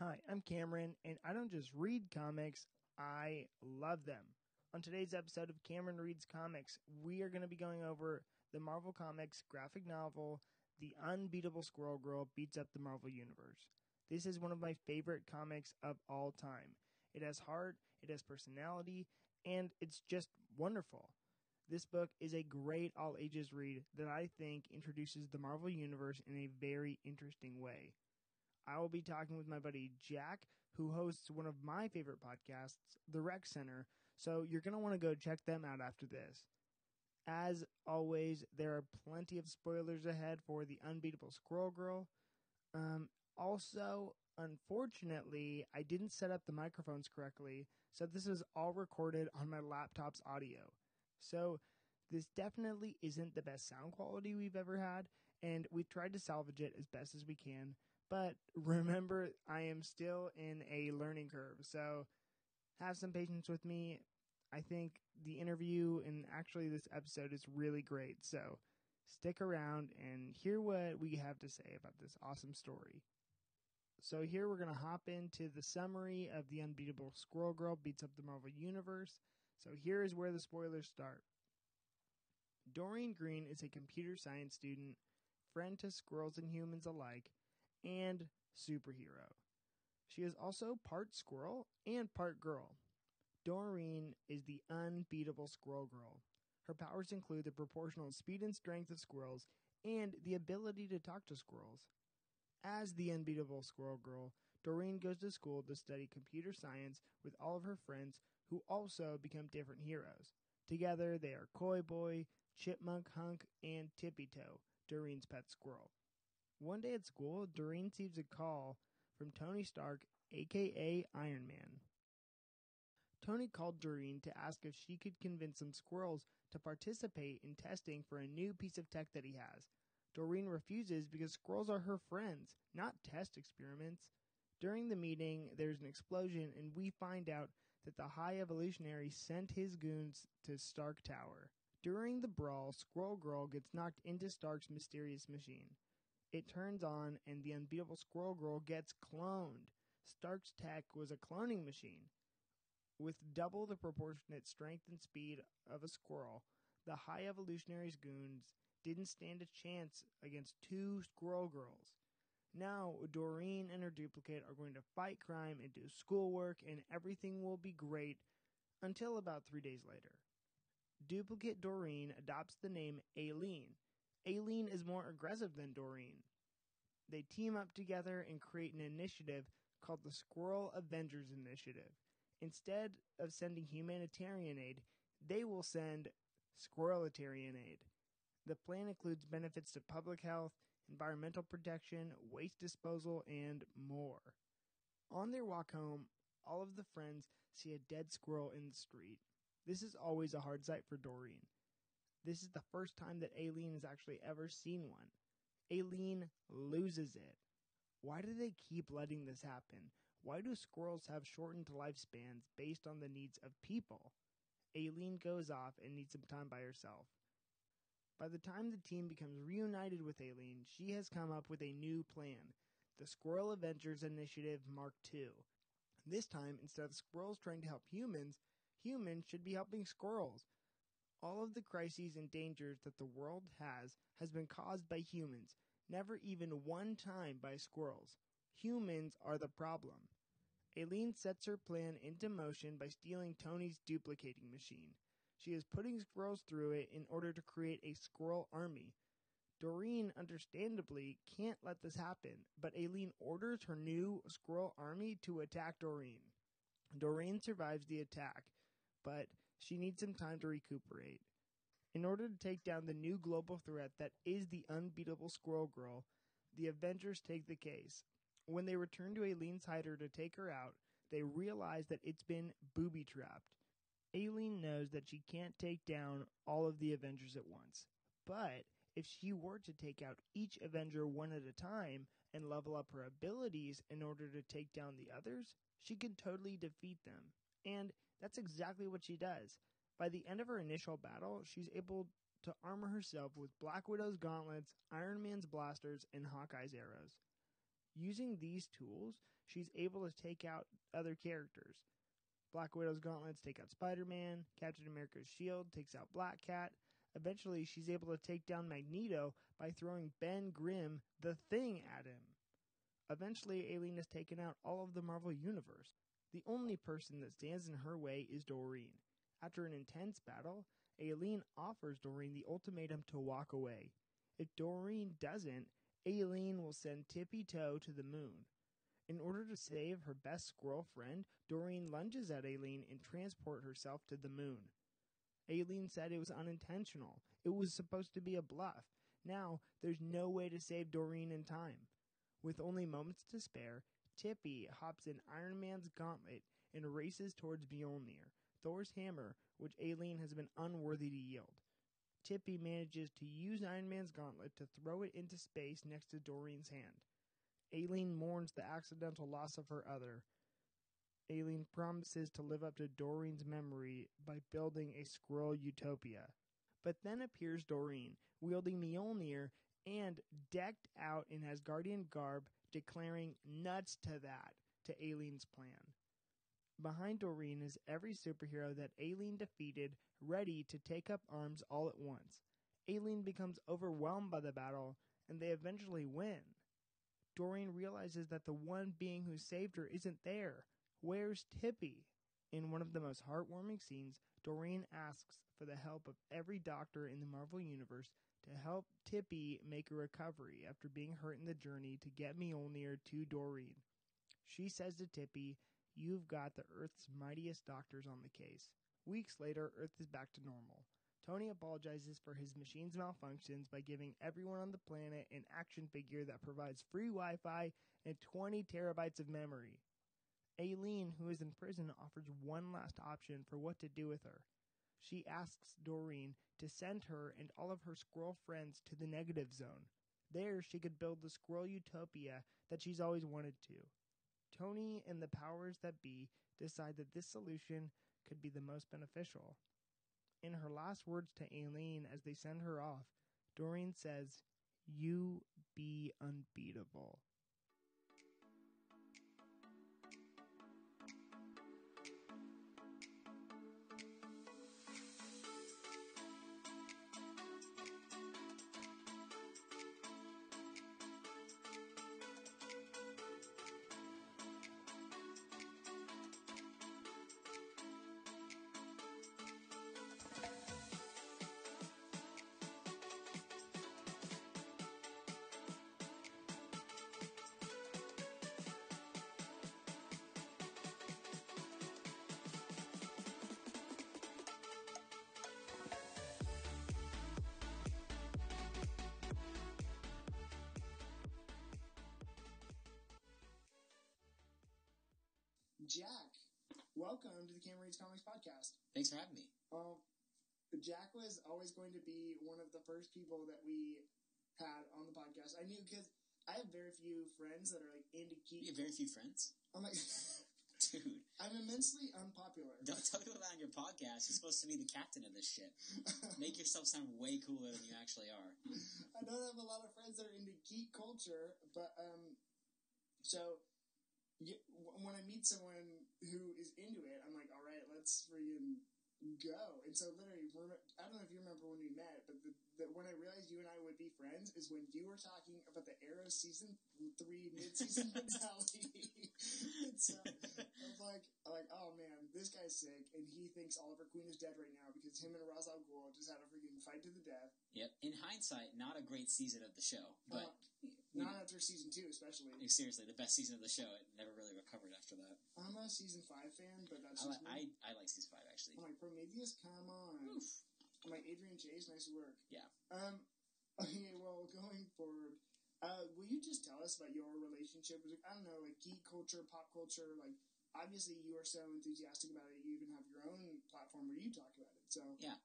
Hi, I'm Cameron, and I don't just read comics, I love them. On today's episode of Cameron Reads Comics, we are going to be going over the Marvel Comics graphic novel, The Unbeatable Squirrel Girl Beats Up the Marvel Universe. This is one of my favorite comics of all time. It has heart, it has personality, and it's just wonderful. This book is a great all ages read that I think introduces the Marvel Universe in a very interesting way. I will be talking with my buddy Jack, who hosts one of my favorite podcasts, The Rec Center. So you're going to want to go check them out after this. As always, there are plenty of spoilers ahead for The Unbeatable Squirrel Girl. Um, also, unfortunately, I didn't set up the microphones correctly, so this is all recorded on my laptop's audio. So this definitely isn't the best sound quality we've ever had, and we've tried to salvage it as best as we can. But remember, I am still in a learning curve, so have some patience with me. I think the interview and actually this episode is really great, so stick around and hear what we have to say about this awesome story. So, here we're going to hop into the summary of The Unbeatable Squirrel Girl Beats Up the Marvel Universe. So, here is where the spoilers start. Doreen Green is a computer science student, friend to squirrels and humans alike, and superhero. She is also part squirrel and part girl. Doreen is the unbeatable squirrel girl. Her powers include the proportional speed and strength of squirrels and the ability to talk to squirrels. As the unbeatable squirrel girl, Doreen goes to school to study computer science with all of her friends who also become different heroes. Together, they are Koi Boy, Chipmunk Hunk, and Tippy Toe, Doreen's pet squirrel. One day at school, Doreen receives a call from Tony Stark, aka Iron Man. Tony called Doreen to ask if she could convince some squirrels to participate in testing for a new piece of tech that he has. Doreen refuses because squirrels are her friends, not test experiments. During the meeting, there's an explosion, and we find out that the High Evolutionary sent his goons to Stark Tower. During the brawl, Squirrel Girl gets knocked into Stark's mysterious machine. It turns on, and the unbeatable Squirrel Girl gets cloned. Stark's tech was a cloning machine. With double the proportionate strength and speed of a squirrel, the High Evolutionary's goons didn't stand a chance against two Squirrel Girls. Now, Doreen and her duplicate are going to fight crime and do schoolwork, and everything will be great until about three days later. Duplicate Doreen adopts the name Aileen Aileen is more aggressive than Doreen. They team up together and create an initiative called the Squirrel Avengers Initiative. Instead of sending humanitarian aid, they will send squirrelitarian aid. The plan includes benefits to public health, environmental protection, waste disposal, and more. On their walk home, all of the friends see a dead squirrel in the street. This is always a hard sight for Doreen. This is the first time that Aileen has actually ever seen one. Aileen loses it. Why do they keep letting this happen? Why do squirrels have shortened lifespans based on the needs of people? Aileen goes off and needs some time by herself. By the time the team becomes reunited with Aileen, she has come up with a new plan the Squirrel Avengers Initiative Mark II. This time, instead of squirrels trying to help humans, humans should be helping squirrels. All of the crises and dangers that the world has has been caused by humans, never even one time by squirrels. Humans are the problem. Aileen sets her plan into motion by stealing Tony's duplicating machine. She is putting squirrels through it in order to create a squirrel army. Doreen, understandably, can't let this happen, but Aileen orders her new squirrel army to attack Doreen. Doreen survives the attack, but she needs some time to recuperate. In order to take down the new global threat that is the unbeatable Squirrel Girl, the Avengers take the case. When they return to Aileen's hider to take her out, they realize that it's been booby trapped. Aileen knows that she can't take down all of the Avengers at once, but if she were to take out each Avenger one at a time and level up her abilities in order to take down the others, she can totally defeat them. And that's exactly what she does. By the end of her initial battle, she's able to armor herself with Black Widow's gauntlets, Iron Man's blasters, and Hawkeye's arrows. Using these tools, she's able to take out other characters. Black Widow's gauntlets take out Spider Man, Captain America's shield takes out Black Cat. Eventually, she's able to take down Magneto by throwing Ben Grimm, the thing, at him. Eventually, Aileen has taken out all of the Marvel Universe. The only person that stands in her way is Doreen. After an intense battle, Aileen offers Doreen the ultimatum to walk away. If Doreen doesn't, Aileen will send Tippy Toe to the moon. In order to save her best squirrel friend, Doreen lunges at Aileen and transport herself to the moon. Aileen said it was unintentional. It was supposed to be a bluff. Now, there's no way to save Doreen in time. With only moments to spare, Tippy hops in Iron Man's gauntlet and races towards Mjolnir, Thor's hammer, which Aileen has been unworthy to yield. Tippy manages to use Iron Man's gauntlet to throw it into space next to Doreen's hand. Aileen mourns the accidental loss of her other. Aileen promises to live up to Doreen's memory by building a squirrel utopia. But then appears Doreen, wielding Mjolnir and decked out in Asgardian garb, declaring nuts to that to Aileen's plan. Behind Doreen is every superhero that Aileen defeated, ready to take up arms all at once. Aileen becomes overwhelmed by the battle, and they eventually win. Doreen realizes that the one being who saved her isn't there. Where's Tippy? In one of the most heartwarming scenes, Doreen asks for the help of every doctor in the Marvel Universe to help Tippy make a recovery after being hurt in the journey to get Mjolnir to Doreen. She says to Tippy, You've got the Earth's mightiest doctors on the case. Weeks later, Earth is back to normal. Tony apologizes for his machine's malfunctions by giving everyone on the planet an action figure that provides free Wi Fi and 20 terabytes of memory. Aileen, who is in prison, offers one last option for what to do with her. She asks Doreen to send her and all of her squirrel friends to the negative zone. There, she could build the squirrel utopia that she's always wanted to. Tony and the powers that be decide that this solution could be the most beneficial. In her last words to Aileen as they send her off, Doreen says, You be unbeatable. Jack, welcome to the Cameron Reads Comics podcast. Thanks for having me. Um, Jack was always going to be one of the first people that we had on the podcast. I knew because I have very few friends that are like into geek. You have very few friends, I'm like, dude. I'm immensely unpopular. Don't tell people that on your podcast. You're supposed to be the captain of this shit. Make yourself sound way cooler than you actually are. I don't have a lot of friends that are into geek culture, but um, so y when I meet someone who is into it, I'm like, all right, let's freaking go. And so literally, I don't know if you remember when we met, but the, the, when I realized you and I would be friends is when you were talking about the Arrow season three mid-season finale. and so I was like, I'm like, oh man, this guy's sick, and he thinks Oliver Queen is dead right now because him and Ra's al Ghul just had a freaking fight to the death. Yep. In hindsight, not a great season of the show, but Uh, not after season two, especially. like, seriously, the best season of the show. It never really recovered after that. I'm a season five fan, but that's I, li-. I I like season five actually. I'm like Prometheus, come on. Oof. I'm like Adrian Chase, nice work. Yeah. Um. Okay. Well, going forward, uh, will you just tell us about your relationship with I don't know, like geek culture, pop culture? Like, obviously, you are so enthusiastic about it. You even have your own platform where you talk about it. So yeah,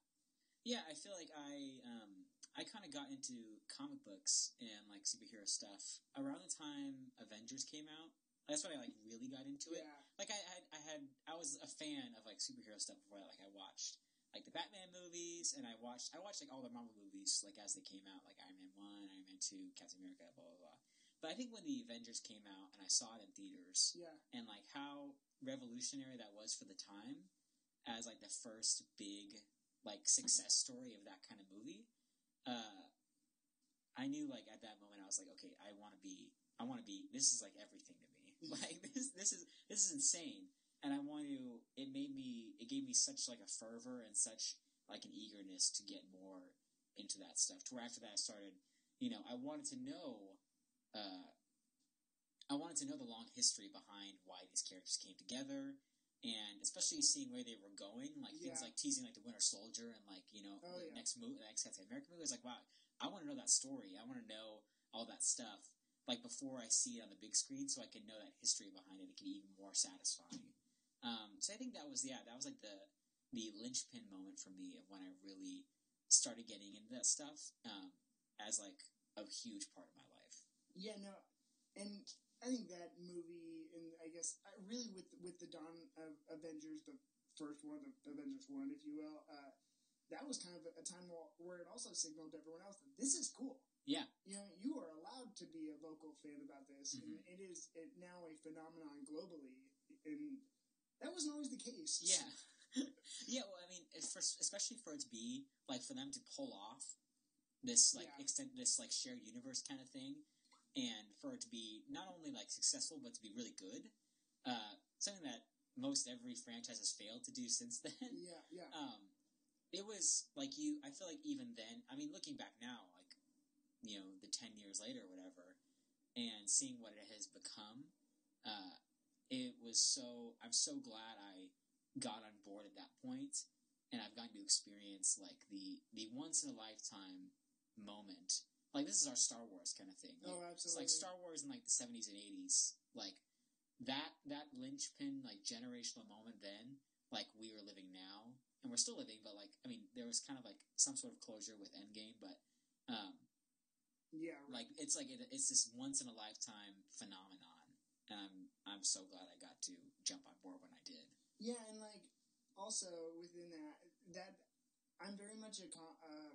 Yeah, I feel like I um I kind of got into comic books and like superhero stuff around the time Avengers came out. That's when I like really got into it. yeah, like I had, I had, I was a fan of like superhero stuff before that. Like I watched like the Batman movies, and I watched, I watched like all the Marvel movies like as they came out, like Iron Man one, Iron Man two, Captain America, blah blah blah. but I think when the Avengers came out and I saw it in theaters, Yeah. and like how revolutionary that was for the time as like the first big like success story of that kind of movie uh i knew like at that moment i was like okay i want to be i want to be this is like everything to me. Like this this is this is insane. And i want to it made me it gave me such like a fervor and such like an eagerness to get more into that stuff to where after that i started you know i wanted to know uh I wanted to know the long history behind why these characters came together, and especially seeing where they were going, like things like teasing like the Winter Soldier and like you know Oh, the yeah. next movie, the next Captain America movie. I was like, wow, I want to know that story. I want to know all that stuff like before I see it on the big screen, so I can know that history behind it. It can be even more satisfying. Um, so I think that was yeah, that was like the the linchpin moment for me of when I really started getting into that stuff um, as like a huge part of my life. Yeah, no, and I think that movie, and I guess I really with with the dawn of Avengers, the first one, the Avengers one, if you will, uh, that was kind of a time where, it also signaled to everyone else that this is cool. Yeah. you know, you are allowed to be a vocal fan about this, and Mhm. it is it now a phenomenon globally, and that wasn't always the case. Yeah. yeah, well, I mean, for, especially for it to be, like, for them to pull off this, like, Yeah. extent, this, like, shared universe kind of thing, and for it to be not only, like, successful, but to be really good, uh, something that most every franchise has failed to do since then. yeah, yeah. um, it was like you. I feel like even then. I mean, looking back now, like you know, the ten years later, or whatever, and seeing what it has become, uh, it was so. I'm so glad I got on board at that point, and I've gotten to experience like the the once in a lifetime moment. Like this is our Star Wars kind of thing. Like, oh, it's absolutely. like Star Wars in like the seventies and eighties, like that that linchpin like generational moment then, like we are living now, and we're still living, but like I mean, there was kind of like some sort of closure with Endgame, but um, yeah, right. like it's like it, it's this once in a lifetime phenomenon, and I'm I'm so glad I got to jump on board when I did. Yeah, and like also within that, that I'm very much a con- uh,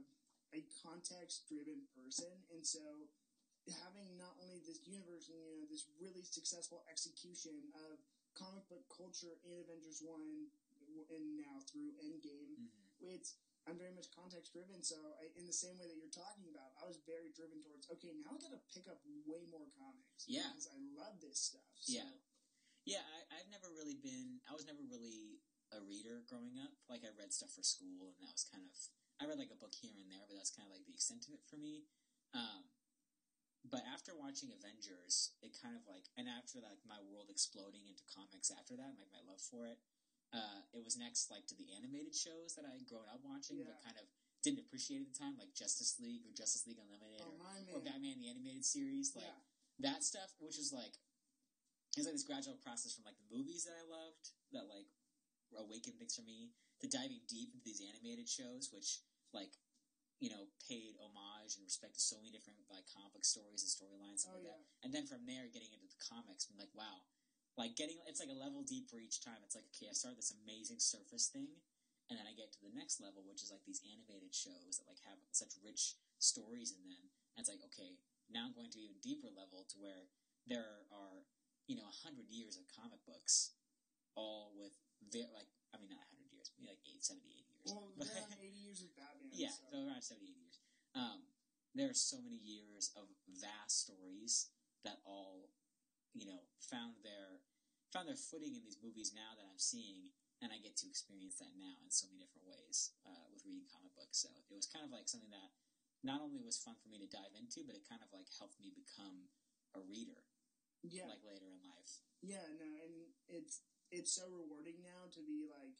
a context driven person, and so having not only this universe and you know this really successful execution of comic book culture in Avengers One and now through Endgame, Mm-hmm. it's I'm very much context driven. So I, in the same way that you're talking about, I was very driven towards okay, now I got to pick up way more comics. Yeah. because I love this stuff. So, Yeah. Yeah, I, I've never really been. I was never really a reader growing up. Like I read stuff for school, and that was kind of. I read like a book here and there, but that's kind of like the extent of it for me. Um, but after watching Avengers, it kind of like, and after like my world exploding into comics after that, like my love for it, uh, it was next like to the animated shows that I had grown up watching, but kind of didn't appreciate at the time, like Justice League or Justice League Unlimited Oh or, or. Batman the animated series, like yeah. that stuff, which is like it's like this gradual process from like the movies that I loved that like awakened things for me to diving deep into these animated shows, which like you know paid homage and respect to so many different like comic book stories and storylines and Oh like yeah. that. And then from there, getting into the comics, and like wow, like getting it's like a level deeper each time. It's like okay, I start this amazing surface thing, and then I get to the next level, which is like these animated shows that like have such rich stories in them. And it's like okay, now I'm going to even deeper level to where there are you know a hundred years of comic books, all with very like I mean not a hundred years, maybe like eight, 70, 80 years. Well, But- we're 80 years of Batman. yeah, so. so around 70, 80 years. Um, there are so many years of vast stories that all, you know, found their found their footing in these movies now that I'm seeing, and I get to experience that now in so many different ways uh, with reading comic books. So it was kind of like something that not only was fun for me to dive into, but it kind of like helped me become a reader, yeah, like later in life. yeah, no, and it's it's so rewarding now to be like.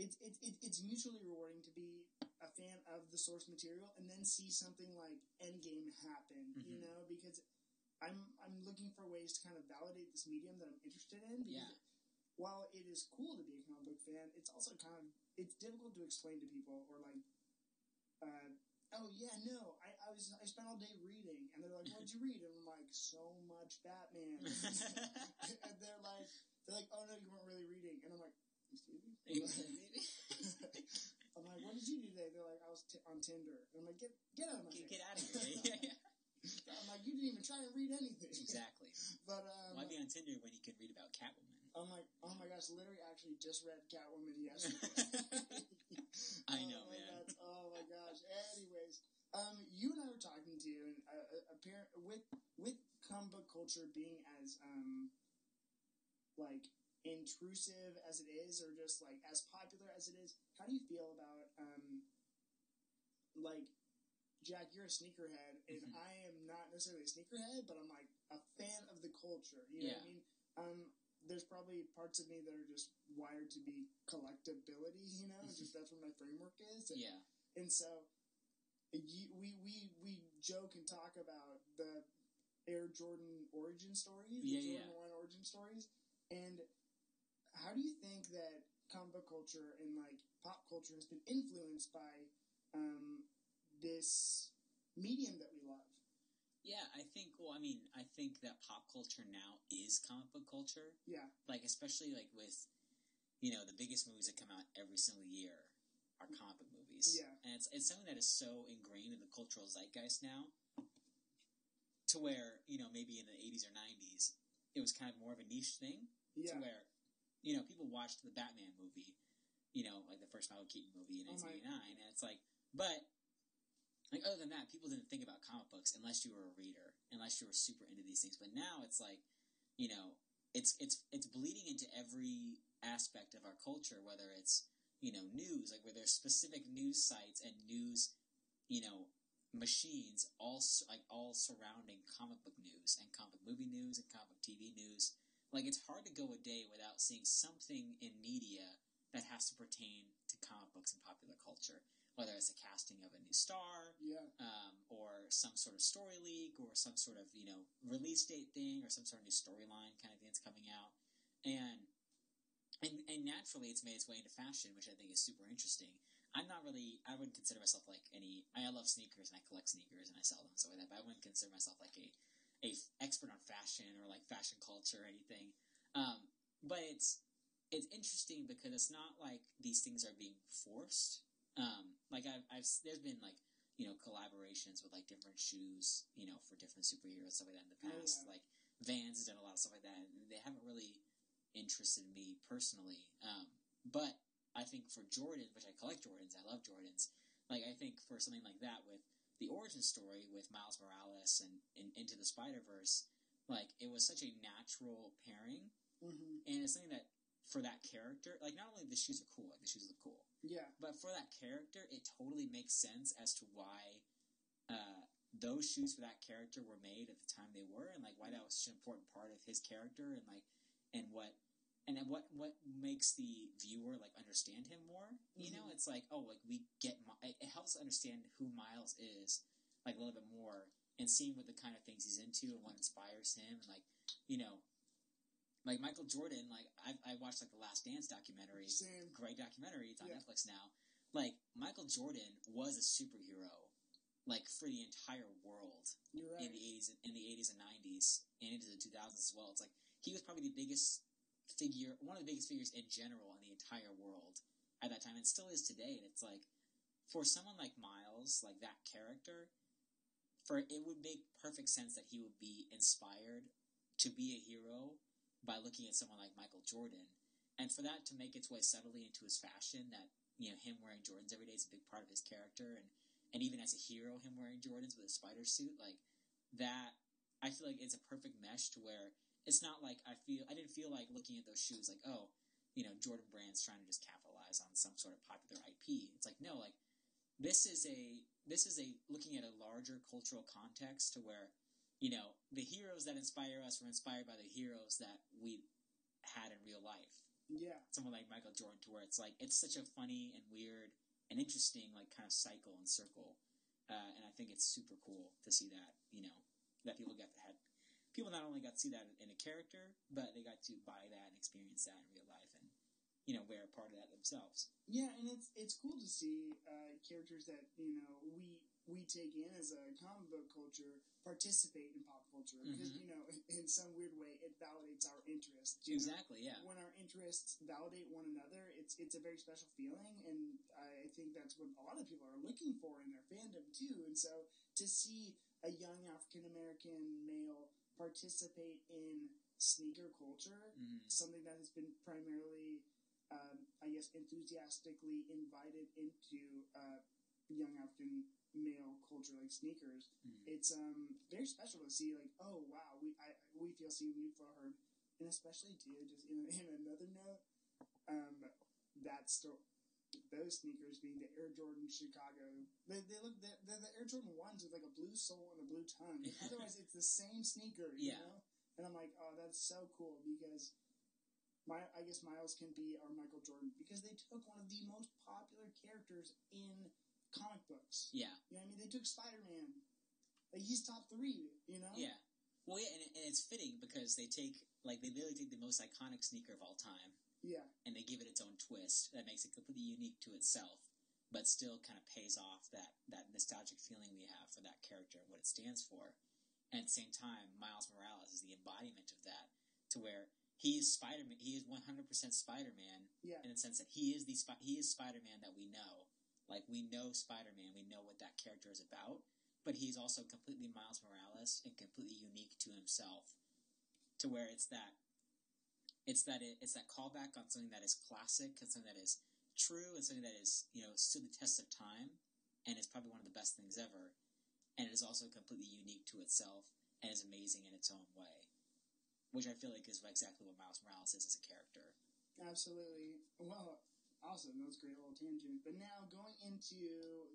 It's it's it, it's mutually rewarding to be a fan of the source material and then see something like Endgame happen, you Mhm. know, because I'm I'm looking for ways to kind of validate this medium that I'm interested in. Yeah. While it is cool to be a comic book fan, it's also kind of it's difficult to explain to people or like, uh, oh yeah, no, I, I was I spent all day reading, and they're like, what'd you read? And I'm like, so much Batman. and they're like, they're like, oh no, you weren't really reading, and I'm like. I'm like, what did you do today? They're like, I was t- on Tinder. And I'm like, get get out of my get, face. get out of here! yeah, yeah. I'm like, you didn't even try to read anything. Exactly. But um, Why be on Tinder when you can read about Catwoman? I'm like, oh my gosh, literally, actually just read Catwoman yesterday. I Oh know, my man. oh my gosh. Anyways, um, you and I were talking to, you, and uh, uh, apparent with with comic book culture being as um, like intrusive as it is, or just like as popular as it is. How do you feel about um, like Jack? You're a sneakerhead, and Mhm. I am not necessarily a sneakerhead, but I'm like a fan of the culture. You know what I mean? Um, there's probably parts of me that are just wired to be collectability. You know, Mhm. just that's what my framework is. And, Yeah. and so you, we we we joke and talk about the Air Jordan origin stories, the Yeah, Jordan yeah. One origin stories, and how do you think that comic book culture and like pop culture has been influenced by um, this medium that we love? Yeah, I think. Well, I mean, I think that pop culture now is comic book culture. Yeah, Like, especially like with, you know, the biggest movies that come out every single year are comic book movies. Yeah. and it's it's something that is so ingrained in the cultural zeitgeist now, to where you know maybe in the '80s or '90s it was kind of more of a niche thing. yeah, To where, you know, people watched the Batman movie, you know, like the first Michael Keaton movie in Oh 1989, and it's like, but like other than that, people didn't think about comic books unless you were a reader, unless you were super into these things. But now it's like, you know, it's it's it's bleeding into every aspect of our culture, whether it's you know news, like where there's specific news sites and news, you know, machines all like all surrounding comic book news and comic movie news and comic TV news. Like it's hard to go a day without seeing something in media that has to pertain to comic books and popular culture, whether it's a casting of a new star, yeah, um, or some sort of story leak, or some sort of you know release date thing, or some sort of new storyline kind of thing that's coming out, and and and naturally it's made its way into fashion, which I think is super interesting. I'm not really. I wouldn't consider myself like any. I love sneakers and I collect sneakers and I sell them and stuff like that. But I wouldn't consider myself like a a f- expert on fashion or like fashion culture or anything. Um, but it's it's interesting because it's not like these things are being forced. Um, like I've, I've there's been like you know collaborations with like different shoes, you know, for different superheroes stuff like that in the Oh, past. yeah. Like Vans has done a lot of stuff like that, and they haven't really interested me personally. Um, but I think for Jordan, which I collect Jordans, I love Jordans. Like I think for something like that with the origin story with Miles Morales and, and Into the Spider Verse, like it was such a natural pairing, hmm and it's something that for that character, like not only the shoes are cool, like the shoes look cool, yeah, but for that character, it totally makes sense as to why uh, those shoes for that character were made at the time they were, and like why that was such an important part of his character, and like and what and then what what makes the viewer like understand him more. You know, Mhm. it's like oh, like we get it helps understand who Miles is like a little bit more, and seeing what the kind of things he's into and what inspires him, and like you know. Like Michael Jordan, like I, I watched like the Last Dance documentary, same. great documentary. It's on Yeah. Netflix now. Like Michael Jordan was a superhero, like for the entire world right. in the eighties, in the eighties and nineties, and into the two thousands as well. It's like he was probably the biggest figure, one of the biggest figures in general in the entire world at that time, and still is today. And it's like for someone like Miles, like that character, for it would make perfect sense that he would be inspired to be a hero by looking at someone like Michael Jordan, and for that to make its way subtly into his fashion, that you know him wearing Jordans every day is a big part of his character, and and even as a hero, him wearing Jordans with a spider suit, like that, I feel like it's a perfect mesh to where it's not like I feel I didn't feel like looking at those shoes like oh, you know Jordan Brand's trying to just capitalize on some sort of popular IP. It's like no, like this is a this is a looking at a larger cultural context to where you know the heroes that inspire us were inspired by the heroes that we had in real life Yeah, someone like Michael Jordan to where it's like it's such a funny and weird and interesting like kind of cycle and circle, uh, and I think it's super cool to see that you know that people get have people not only got to see that in a character, but they got to buy that and experience that in real life and you know wear a part of that themselves. yeah, and it's it's cool to see uh, characters that you know we we take in as a comic book culture participate in pop culture because Mhm. you know in some weird way it validates our interests you know? Exactly. Yeah. when our interests validate one another, it's it's a very special feeling, and I think that's what a lot of people are looking for in their fandom too. And so to see a young African American male participate in sneaker culture, Mhm. something that has been primarily, um, I guess, enthusiastically invited into uh, young African male culture like sneakers. Mhm. It's um very special to see. Like, oh wow, we I, we feel seen, we feel heard, and especially too, just in, in another note, um, that store. Those sneakers being the Air Jordan Chicago, they, they look they're, they're the Air Jordan ones with like a blue sole and a blue tongue. Otherwise, it's the same sneaker, you Yeah. know. And I'm like, oh, that's so cool because my I guess Miles can be our Michael Jordan because they took one of the most popular characters in comic books. Yeah. You know what I mean? They took Spider Man. Like he's top three, you know? Yeah. Well, yeah, and, and it's fitting because they take like they literally take the most iconic sneaker of all time Yeah. and they give it its own twist that makes it completely unique to itself, but still kind of pays off that that nostalgic feeling we have for that character and what it stands for. And at the same time, Miles Morales is the embodiment of that, to where he is Spider Man. He is one hundred percent Spider Man Yeah. in the sense that he is the he is Spider Man that we know. Like we know Spider Man, we know what that character is about, but he's also completely Miles Morales and completely unique to himself. To where it's that it's that it, it's that callback on something that is classic, and something that is true, and something that is you know stood the test of time, and is probably one of the best things ever, and it is also completely unique to itself and is amazing in its own way, which I feel like is exactly what Miles Morales is as a character. Absolutely. Well, awesome. That was a great little tangent. But now going into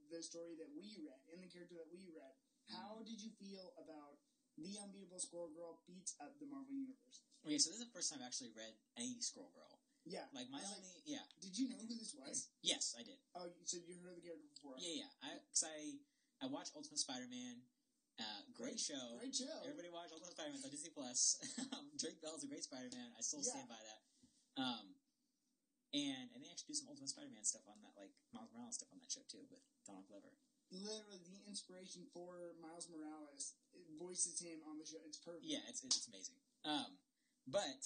the story that we read and the character that we read, how mm-hmm. did you feel about the unbeatable Squirrel Girl beats up the Marvel Universe? Okay, so this is the first time I've actually read any Squirrel Girl. Yeah. Like my Like- only, yeah, Did you know who this was? yes, I did. Oh, so you heard of the character before? Yeah, yeah. I, cause I, I watched Ultimate Spider-Man. Uh, great show. Great show. Everybody watch Ultimate Spider-Man. On Disney Plus. Um, Drake Bell's a great Spider-Man. I still Yeah. stand by that. Um, and and they actually do some Ultimate Spider-Man stuff on that, like Miles Morales stuff on that show too with Donald Glover. Literally, the inspiration for Miles Morales it voices him on the show. It's perfect. Yeah, it's it's amazing. Um, but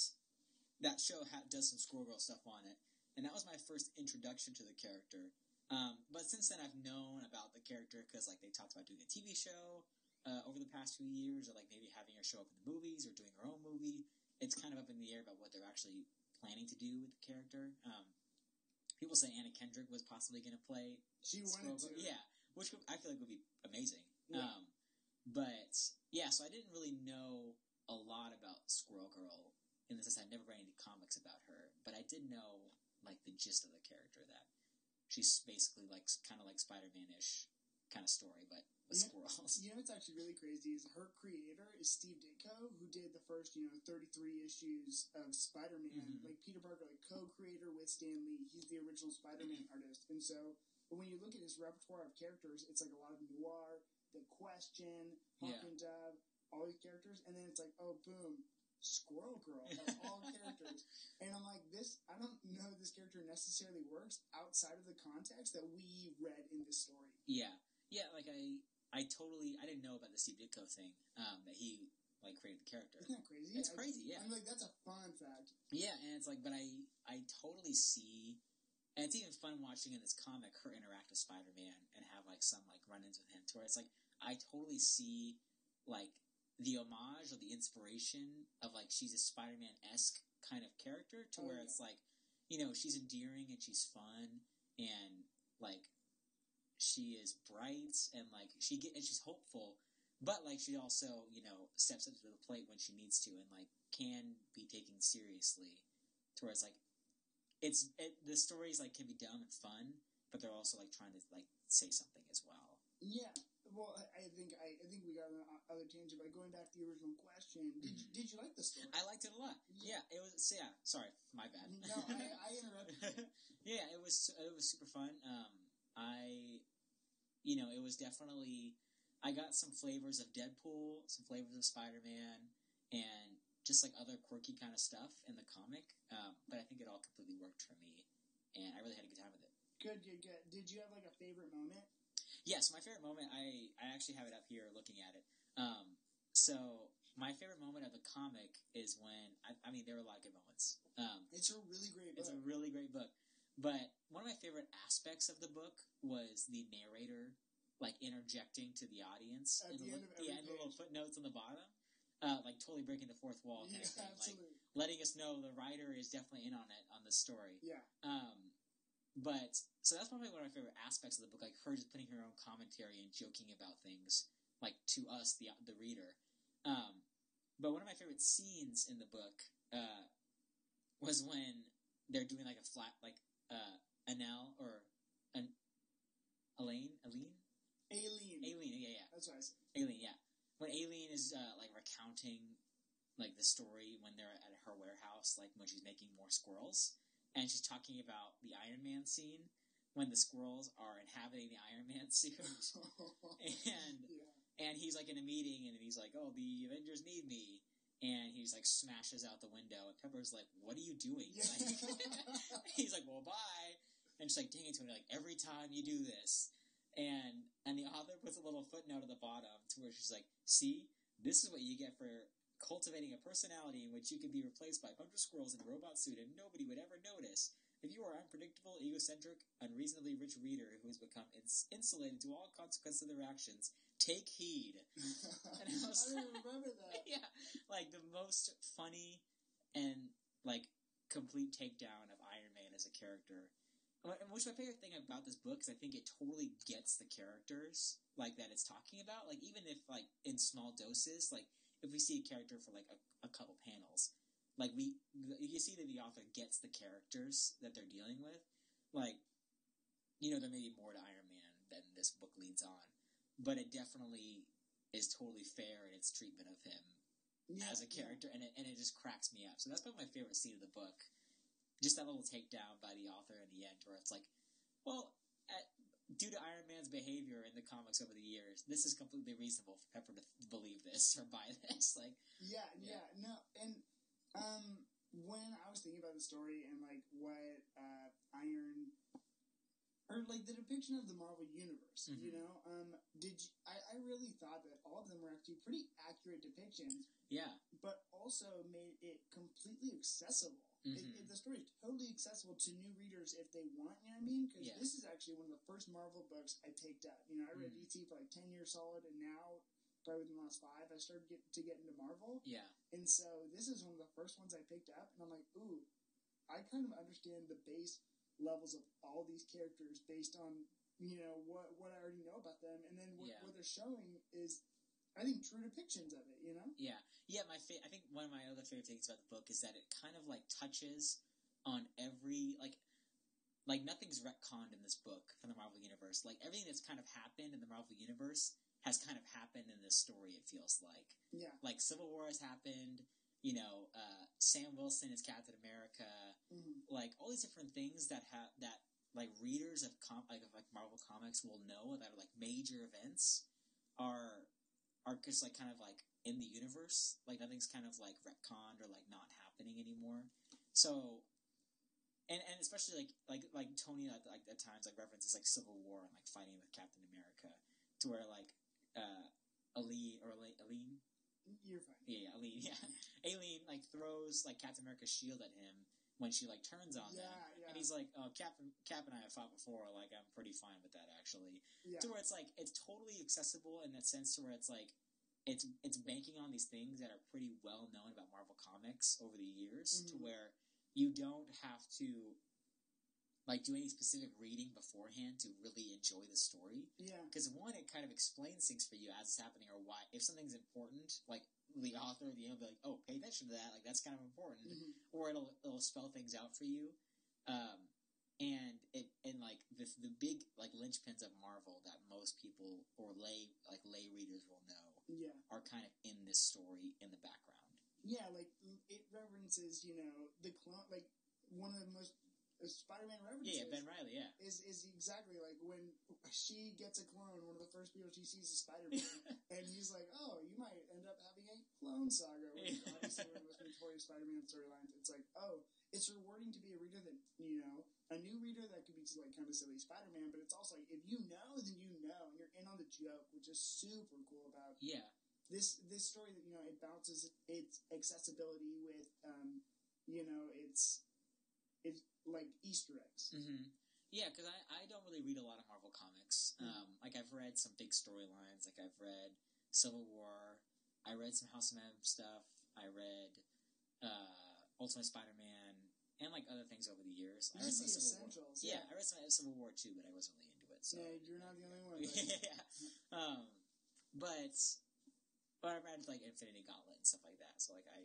that show ha- does some Squirrel Girl stuff on it, and that was my first introduction to the character. Um, but since then, I've known about the character because like they talked about doing a TV show uh, over the past few years, or like maybe having her show up in the movies or doing her own movie. It's kind of up in the air about what they're actually planning to do with the character. Um, people say Anna Kendrick was possibly going to play She Squirrel wanted to. Girl. Yeah, which I feel like would be amazing. Yeah. Um, but yeah, so I didn't really know a lot about Squirrel Girl in the sense I never read any comics about her, but I did know like the gist of the character that she's basically like kind of like Spider-Man ish kind of story, but with Yeah. squirrels. You know what's actually really crazy is her creator is Steve Ditko, who did the first, you know, 33 issues of Spider-Man. Mhm. Like Peter Parker, like co-creator with Stan Lee. He's the original Spider-Man artist. And so, but when you look at his repertoire of characters, it's like a lot of noir, The Question, Hawk Yeah. and Dove, all these characters, and then it's like, oh, boom, Squirrel Girl all characters. And I'm like, this, I don't know if this character necessarily works outside of the context that we read in this story. Yeah, yeah. Like I, I totally I didn't know about the Steve Ditko thing um, that he like created the character. Isn't that crazy? It's I- crazy, yeah. I'm like, that's a fun fact. Yeah, and it's like, but I, I totally see, and it's even fun watching in this comic her interact with Spider Man and have like some like run-ins with him, to where it's like I totally see like the homage or the inspiration of like she's a Spider Man esque kind of character, to Oh, where yeah. it's like, you know, she's endearing and she's fun and like she is bright and like she get and she's hopeful, but like she also you know steps up to the plate when she needs to and like can be taken seriously to where it's like it's it, the stories like can be dumb and fun but they're also like trying to like say something as well Yeah. Well, I, think I, I think we got on other tangent by going back to the original question. Did you, Mhm. did you like the story? i liked it a lot yeah it was so yeah sorry my bad no, I, I interrupted. yeah it was it was super fun um i you know it was definitely i got some flavors of deadpool some flavors of spider-man and just like other quirky kind of stuff in the comic um, but i think it all completely worked for me and i really had a good time with it Good, good, good. Did you have like a favorite moment? Yes, my favorite moment. I I actually have it up here looking at it. Um, so my favorite moment of the comic is when I, I mean there were a lot of good moments. Um, It's a really great book. it's a really great book, but one of my favorite aspects of the book was the narrator like interjecting to the audience At in the the, end of yeah, every and the little footnotes on the bottom, uh, like totally breaking the fourth wall kind yeah, of thing, like letting us know the writer is definitely in on it on the story. yeah, Um, but so that's probably one of my favorite aspects of the book, like her just putting her own commentary and joking about things, like to us, the the reader. Um, but one of my favorite scenes in the book uh, was when they're doing like a flat, like uh, Anel or an Elaine, Aline, Aileen. Aileen, yeah, yeah, That's what I said. Aileen, yeah. When Aileen is uh, like recounting like the story when they're at her warehouse, like when she's making more squirrels, and she's talking about the Iron Man scene when the squirrels are inhabiting the Iron Man suit, and yeah. and he's like in a meeting, and he's like, "Oh, the Avengers need me." And he's like smashes out the window, and Pepper's like, "What are you doing?" Yeah. Like, he's like, "Well, bye." And she's like, "Dang it, Tony! Like every time you do this." And and the author puts a little footnote at the bottom to where she's like, "See, this is what you get for cultivating a personality in which you can be replaced by a bunch of squirrels in a robot suit, and nobody would ever notice." If you are an unpredictable, egocentric, unreasonably rich reader who has become ins- insulated to all consequences of their actions, take heed. I I was- don't remember that. yeah, like the most funny and like complete takedown of Iron Man as a character. Wh- Which my favorite thing about this book is I think it totally gets the characters like that it's talking about. Like even if like in small doses, like if we see a character for like a, a couple panels, like we you see that the author gets the characters that they're dealing with. Like you know there may be more to Iron Man than this book leads on, but it definitely is totally fair in its treatment of him Yeah, as a character, and it, and it just cracks me up. So that's probably my favorite scene of the book. Just that little takedown by the author in the end, where it's like, well, at, due to Iron Man's behavior in the comics over the years, this is completely reasonable for Pepper to believe this or buy this. Like, Yeah, yeah, no, and um, when I was thinking about the story and like what uh, Iron or like the depiction of the Marvel universe, you Mhm. know, um, did you, I, I really thought that all of them were actually pretty accurate depictions, yeah, but also made it completely accessible. It, Mhm. it, the story is totally accessible to new readers if they want. You know what I mean? Because Yeah. this is actually one of the first Marvel books I picked up. You know, I read Mhm. DC for like ten years solid, and now probably within the last five, I started get, to get into Marvel. yeah, And so this is one of the first ones I picked up, and I'm like, ooh, I kind of understand the base levels of all these characters based on you know what what I already know about them, and then what, Yeah. what they're showing is, I think, true depictions of it. You know? yeah, yeah. My fa- I think one of my other favorite things about the book is that it kind of like touches on every like like nothing's retconned in this book from the Marvel universe. Like everything that's kind of happened in the Marvel universe has kind of happened in this story. It feels like Yeah. like Civil War has happened. You know, uh, Sam Wilson is Captain America. hmm Like all these different things that have that like readers of com- like of like Marvel comics will know that are like major events are are just like kind of like in the universe. Like nothing's kind of like retconned or like not happening anymore. So and and especially like like like Tony at, like at times like references like Civil War and like fighting with Captain America to where like uh Aline or Aline You're fine. yeah, yeah, Aline, yeah. Aileen like throws like Captain America's shield at him when she like turns on Yeah, them, yeah. and he's like, "Oh, Cap, Cap and I have fought before. Like, I'm pretty fine with that, actually." Yeah. To where it's like it's totally accessible in that sense, to where it's like it's it's banking on these things that are pretty well known about Marvel comics over the years, to Mhm. where you don't have to like do any specific reading beforehand to really enjoy the story Yeah. because one, it kind of explains things for you as it's happening, or why if something's important, like the author, the will be like, "Oh, pay attention to that. Like that's kind of important," Mhm. or it'll it'll spell things out for you. Um, and it and like the the big like linchpins of Marvel that most people or lay like lay readers will know Yeah. are kind of in this story in the background. Yeah, like it references, you know, the clone. Like one of the most Spider-Man references. Yeah, yeah, Ben Reilly, yeah, is is exactly like when she gets a clone. One of the first people she sees is Spider-Man, and he's like, "Oh, you might end up having a clone saga." Which obviously one of the most notorious Spider-Man storylines. It's like, oh, it's rewarding to be a reader that you know, a new reader that could be just like kind of silly Spider-Man, but it's also like if you know, then you know, and you're in on the joke, which is super cool about yeah, this this story that you know it balances its accessibility with um, you know its it's like Easter eggs. Mm-hmm. Yeah, because I, I don't really read a lot of Marvel comics. Mhm. Um, like I've read some big storylines. Like I've read Civil War. I read some House of M stuff. I read uh, Ultimate Spider-Man and like other things over the years. I read some Civil War. essentials. Yeah, I read some Civil War too, but I wasn't really into it. So Yeah, you're not the only one. yeah. Um, but but I've read like Infinity Gauntlet and stuff like that. So like I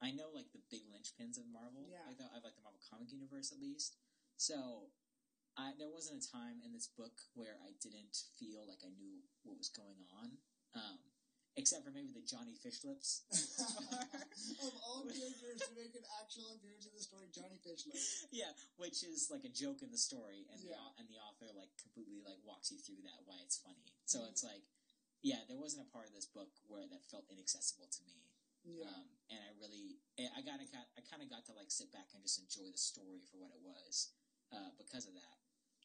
I know like the big linchpins of Marvel. Yeah. Like the, of like the Marvel comic universe at least. So I there wasn't a time in this book where I didn't feel like I knew what was going on. Um, except for maybe the Johnny Fish lips. of all characters to make an actual appearance in the story, Johnny Fishlip. yeah, which is like a joke in the story, and the Yeah. au- and the author like completely like walks you through that why it's funny. So Mhm. it's like, yeah, there wasn't a part of this book where that felt inaccessible to me, Yeah. um, and I really, I I got, I kind of got to like sit back and just enjoy the story for what it was uh, because of that.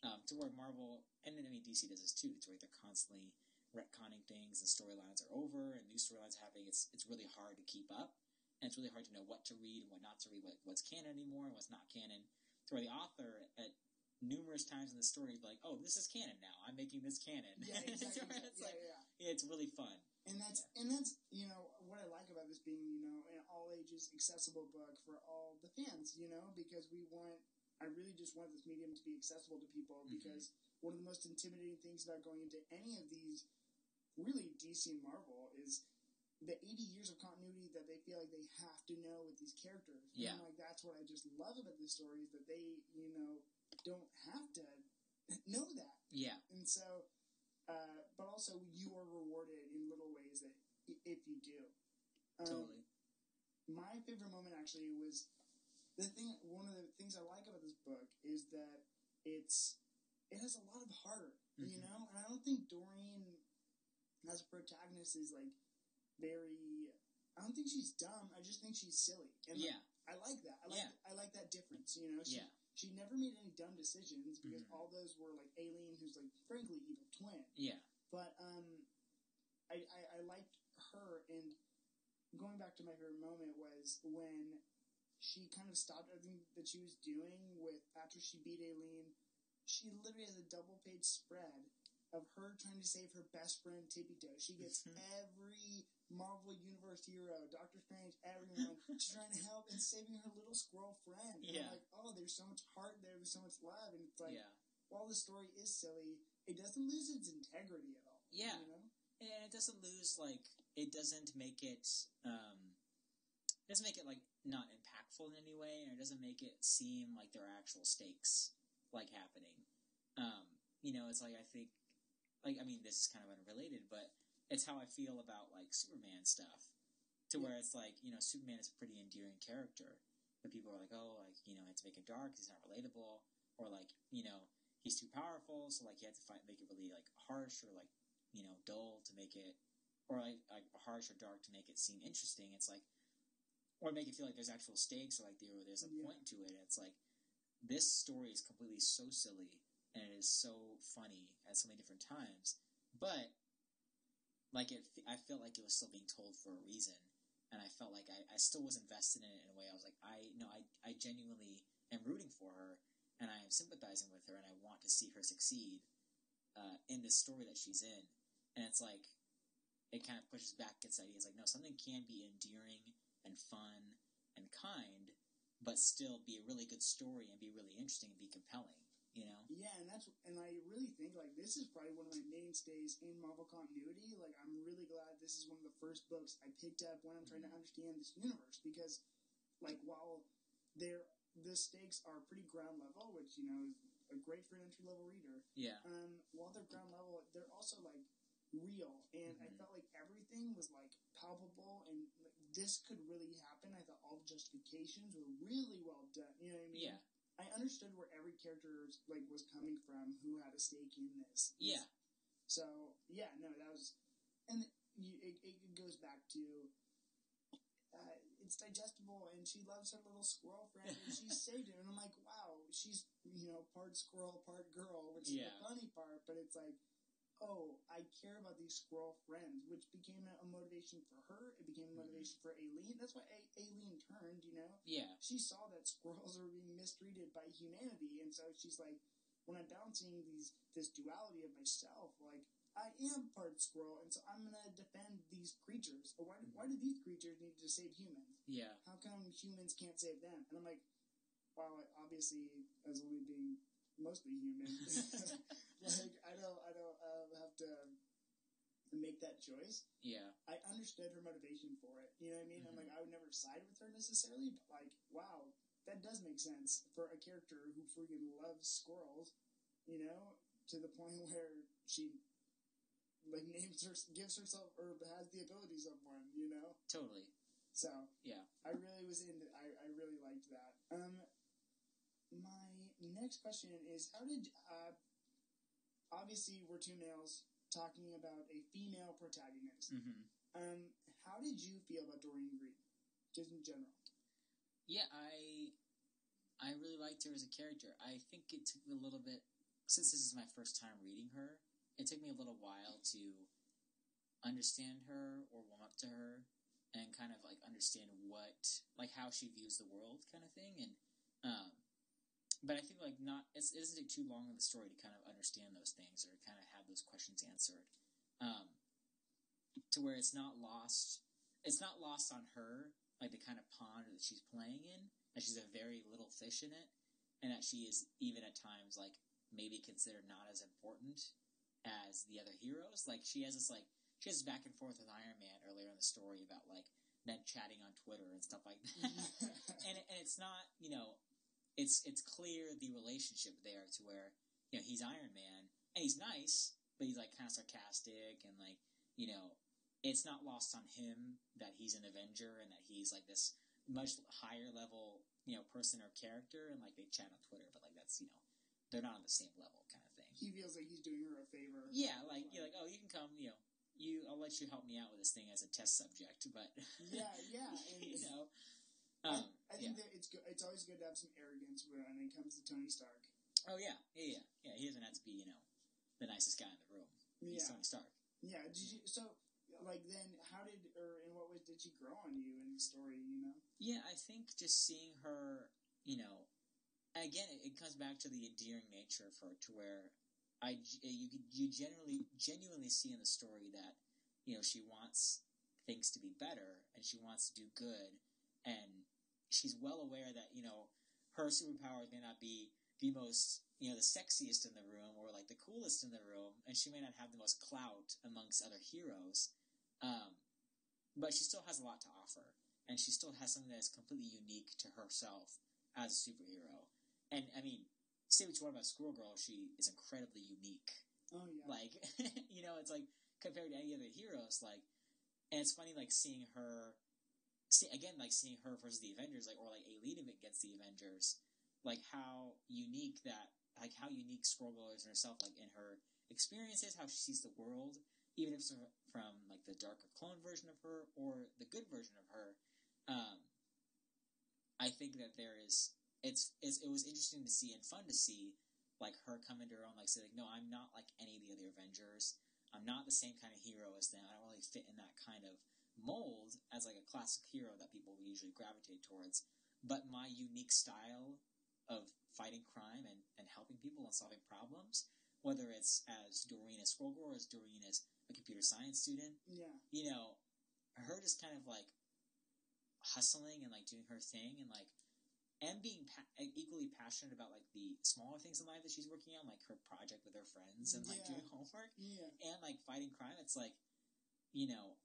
Um, to where Marvel and then I mean DC does this too. To where they're constantly retconning things and storylines are over and new storylines are happening. It's it's really hard to keep up, and it's really hard to know what to read and what not to read, what, what's canon anymore and what's not canon. To where the author at numerous times in the story, like, oh, this is canon now. I'm making this canon. Yeah, exactly. it's yeah, like yeah. it's really fun. And that's and that's you know what I like about this being you know an all ages accessible book for all the fans you know because we want I really just want this medium to be accessible to people Mhm. because one of the most intimidating things about going into any of these really DC and Marvel is the 80 years of continuity that they feel like they have to know with these characters. Yeah. And like that's what I just love about this story is that they you know don't have to know that. Yeah. And so, uh, but also you are rewarded in little ways that if you do. Um, Totally. My favorite moment actually was the thing. One of the things I like about this book is that it's it has a lot of heart, you Mhm. know. And I don't think Doreen as a protagonist is like very. I don't think she's dumb. I just think she's silly. And like, Yeah. I like that. I like Yeah. I like that difference. You know, she, Yeah. she never made any dumb decisions because Mhm. all those were like Allene, who's like frankly evil twin. Yeah. But um, I, I I liked her, and going back to my favorite moment was when she kind of stopped everything that she was doing with after she beat Allene. She literally has a double page spread of her trying to save her best friend Tippy Toe. She gets mm-hmm. every Marvel Universe hero, Doctor Strange, everyone. She's trying to help and saving her little squirrel friend. And Yeah. I'm like, oh, there's so much heart there, there's so much love, and it's like, yeah. while the story is silly, it doesn't lose its integrity at all. Yeah. You know? And it doesn't lose like it doesn't make it um it doesn't make it like not impactful in any way, or it doesn't make it seem like there are actual stakes like happening. Um, you know, it's like I think like I mean this is kind of unrelated, but it's how I feel about like Superman stuff. To Yeah. where it's like, you know, Superman is a pretty endearing character. But people are like, oh, like, you know, it's make it dark, he's not relatable, or like, you know, he's too powerful, so like you have to find, make it really like harsh or like you know, dull to make it, or like, like harsh or dark to make it seem interesting. It's like, or make it feel like there's actual stakes or like there, there's a Yeah. point to it. It's like this story is completely so silly and it is so funny at so many different times, but like it, I felt like it was still being told for a reason, and I felt like I, I still was invested in it in a way. I was like, I no, I I genuinely am rooting for her, and I am sympathizing with her, and I want to see her succeed uh, in this story that she's in. And it's like it kind of pushes back its ideas. Like, no, something can be endearing and fun and kind, but still be a really good story and be really interesting and be compelling. You know? Yeah, and that's and I really think like this is probably one of my mainstays in Marvel continuity. Like I'm really glad this is one of the first books I picked up when I'm trying to understand this universe because like while there the stakes are pretty ground level, which you know is a great for an entry level reader. Yeah. Um, while they're ground level, they're also like real, and I Mhm. felt like everything was like palpable, and like, this could really happen. I thought all the justifications were really well done. You know what I mean? Yeah. I understood where every character like was coming from, who had a stake in this. Yeah. So yeah, no, that was, and you, it, it goes back to. Uh, it's digestible, and she loves her little squirrel friend, and she saved it. And I'm like, wow, she's you know part squirrel, part girl, which is Yeah. the funny part. But it's like, oh, I care about these squirrel friends, which became a, motivation for her. It became a Mhm. motivation for Allene. That's why a- Allene turned, you know? Yeah. She saw that squirrels are being mistreated by humanity, and so she's like, when I'm balancing these this duality of myself, like I am part squirrel, and so I'm gonna defend these creatures. Why do, why do these creatures need to save humans? Yeah. How come humans can't save them? And I'm like, well, obviously, as only being mostly human, like I don't, I don't um, have to make that choice. Yeah. I understood her motivation for it. You know what I mean? I'm Mhm. like, I would never side with her necessarily, but like, wow, that does make sense for a character who freaking loves squirrels. You know, to the point where she like names her, gives herself, or has the abilities of one. You know, Totally. so Yeah. I really was into. I, I really liked that. Um, my next question is, how did uh, obviously we're two males talking about a female protagonist. hmm Um, how did you feel about Doreen Green, just in general? Yeah, I I really liked her as a character. I think it took me a little bit since this is my first time reading her. It took me a little while to understand her or warm up to her and kind of like understand what like how she views the world kind of thing and um but I think like not it's, it doesn't take too long in the story to kind of understand those things or kind of have those questions answered. Um to where it's not lost it's not lost on her like the kind of pond that she's playing in that she's a very little fish in it and that she is even at times like maybe considered not as important as the other heroes. Like she has this like she has this back and forth with Iron Man earlier in the story about like them chatting on Twitter and stuff like that. And, and it's not you know it's it's clear the relationship there to where you know he's Iron Man and he's nice but he's like kind of sarcastic and like you know it's not lost on him that he's an Avenger and that he's like this much higher level you know person or character and like they chat on Twitter but like that's you know they're not on the same level kind of thing he feels like he's doing her a favor. yeah like you're like oh you can come you know you I'll let you help me out with this thing as a test subject but Yeah, yeah, and- you know um, I think that it's good. It's always good to have some arrogance when it comes to Tony Stark. Oh yeah, yeah, yeah, yeah. He doesn't have to be, you know, the nicest guy in the room. He's Yeah, Tony Stark. yeah. Did you so? Like then, how did or in what ways did she grow on you in the story? You know. Yeah, I think just seeing her, you know, again, it, it comes back to the endearing nature for her to where I you you generally genuinely see in the story that you know she wants things to be better and she wants to do good and she's well aware that you know her superpower may not be the most you know the sexiest in the room or like the coolest in the room and she may not have the most clout amongst other heroes um, but she still has a lot to offer and she still has something that is completely unique to herself as a superhero and i mean say what you want about squirrel girl she is incredibly unique Oh yeah. like you know it's like compared to any other heroes like and it's funny like seeing her see again like seeing her versus the avengers like or like Aileen against the avengers like how unique that like how unique squirrel is in herself like in her experiences how she sees the world even if it's from like the darker clone version of her or the good version of her um i think that there is it's, it's it was interesting to see and fun to see like her come into her own, like say like, no, I'm not like any of the other Avengers. I'm not the same kind of hero as them. I don't really fit in that kind of mold as like a classic hero that people usually gravitate towards. But my unique style of fighting crime and, and helping people and solving problems, whether it's as Doreen as Girl or as Doreen as a computer science student, yeah. you know, her just kind of like hustling and like doing her thing and like and being pa- equally passionate about like the smaller things in life that she's working on, like her project with her friends and like Yeah. doing homework Yeah. and like fighting crime. It's like, you know,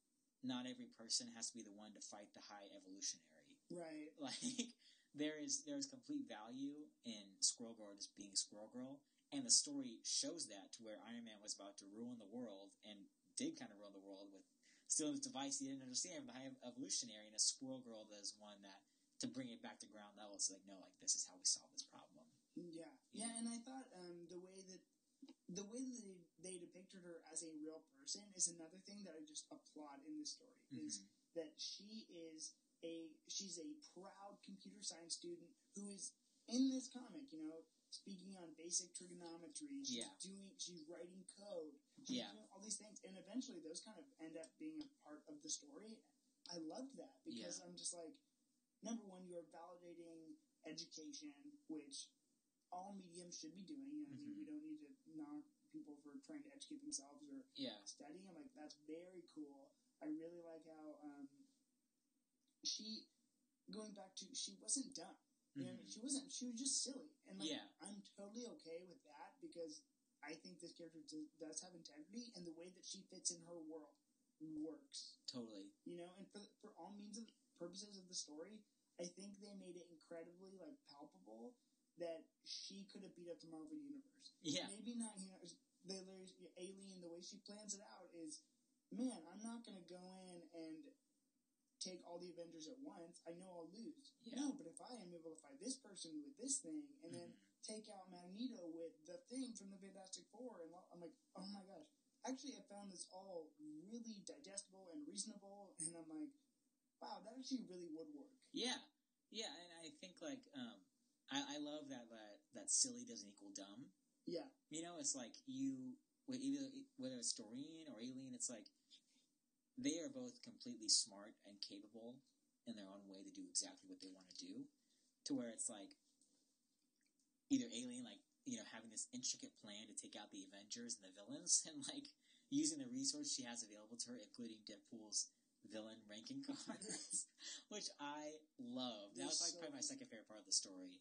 not every person has to be the one to fight the high evolutionary. Right. Like there is there is complete value in Squirrel Girl just being Squirrel Girl, and the story shows that to where Iron Man was about to ruin the world and did kind of ruin the world with stealing this device he didn't understand the high evolutionary, and a Squirrel Girl does one that to bring it back to ground level. It's like no, like this is how we solve this problem. Yeah. Yeah, and I thought um, the way that the way that they, they depicted her as a real person is another thing that I just applaud in this story. Is Mhm. that she is a she's a proud computer science student who is in this comic, you know, speaking on basic trigonometry. She's Yeah. doing she's writing code. She's Yeah. doing all these things, and eventually those kind of end up being a part of the story. I loved that because I'm just like, number one, you're validating education, which all mediums should be doing. You know, what I mean, Mhm. we don't need to knock people for trying to educate themselves or Yeah. studying. I'm like, that's very cool. I really like how um, she going back to she wasn't dumb. You know, she wasn't. She was just silly, and like Yeah. I'm totally okay with that because I think this character do- does have integrity, and the way that she fits in her world works. Totally. You know, and for for all means of purposes of the story, I think they made it incredibly like palpable that she could have beat up the Marvel universe. Yeah. Maybe not. You know, the alien. The way she plans it out is, man, I'm not going to go in and take all the Avengers at once. I know I'll lose. Yeah. No, but if I am able to fight this person with this thing, and then Mhm. take out Magneto with the thing from the Fantastic Four, and I'm like, oh my gosh. Actually, I found this all really digestible and reasonable, and I'm like, wow, that actually really would work. Yeah, yeah, and I think like um, I, I love that that that silly doesn't equal dumb. Yeah, You know, it's like you wh- whether it's Doreen or Alien, it's like they are both completely smart and capable in their own way to do exactly what they want to do. To where it's like either Alien, like you know, having this intricate plan to take out the Avengers and the villains, and like using the resource she has available to her, including Deadpool's villain ranking cards, which I love. That was like so probably my second favorite part of the story.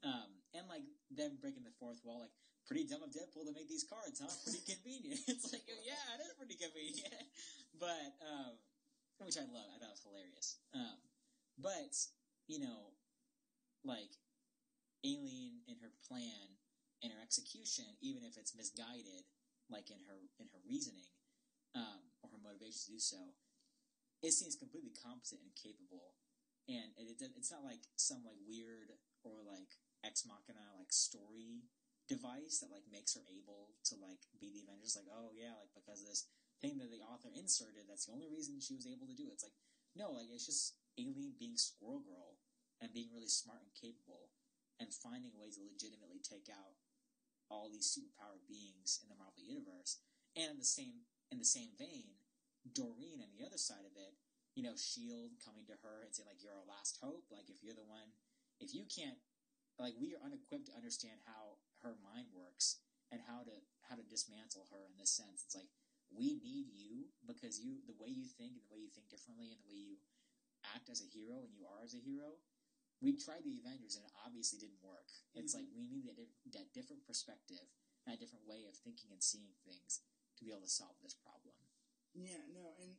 Um, and like them breaking the fourth wall, like pretty dumb of Deadpool to make these cards, huh? Pretty convenient. it's like, yeah, it is pretty convenient. but um, which I love. I thought it was hilarious. Um, but you know, like Alien in her plan and her execution, even if it's misguided, like in her in her reasoning um, or her motivation to do so, it seems completely competent and capable. And it, it, it's not like some like weird or like ex machina like story device that like makes her able to like be the Avengers. Like, oh yeah, like because this thing that the author inserted, that's the only reason she was able to do it. It's like no, like it's just Alien being Squirrel Girl and being really smart and capable and finding ways to legitimately take out all these superpowered beings in the Marvel universe. And in the same in the same vein, Doreen on the other side of it, you know, Shield coming to her and saying like you're our last hope. Like if you're the one, if you can't, like we are unequipped to understand how her mind works and how to how to dismantle her in this sense. It's like we need you because you the way you think and the way you think differently and the way you act as a hero and you are as a hero. We tried the Avengers and it obviously didn't work. It's Mhm. like we need that, that different perspective and a different way of thinking and seeing things to be able to solve this problem. Yeah, no, and,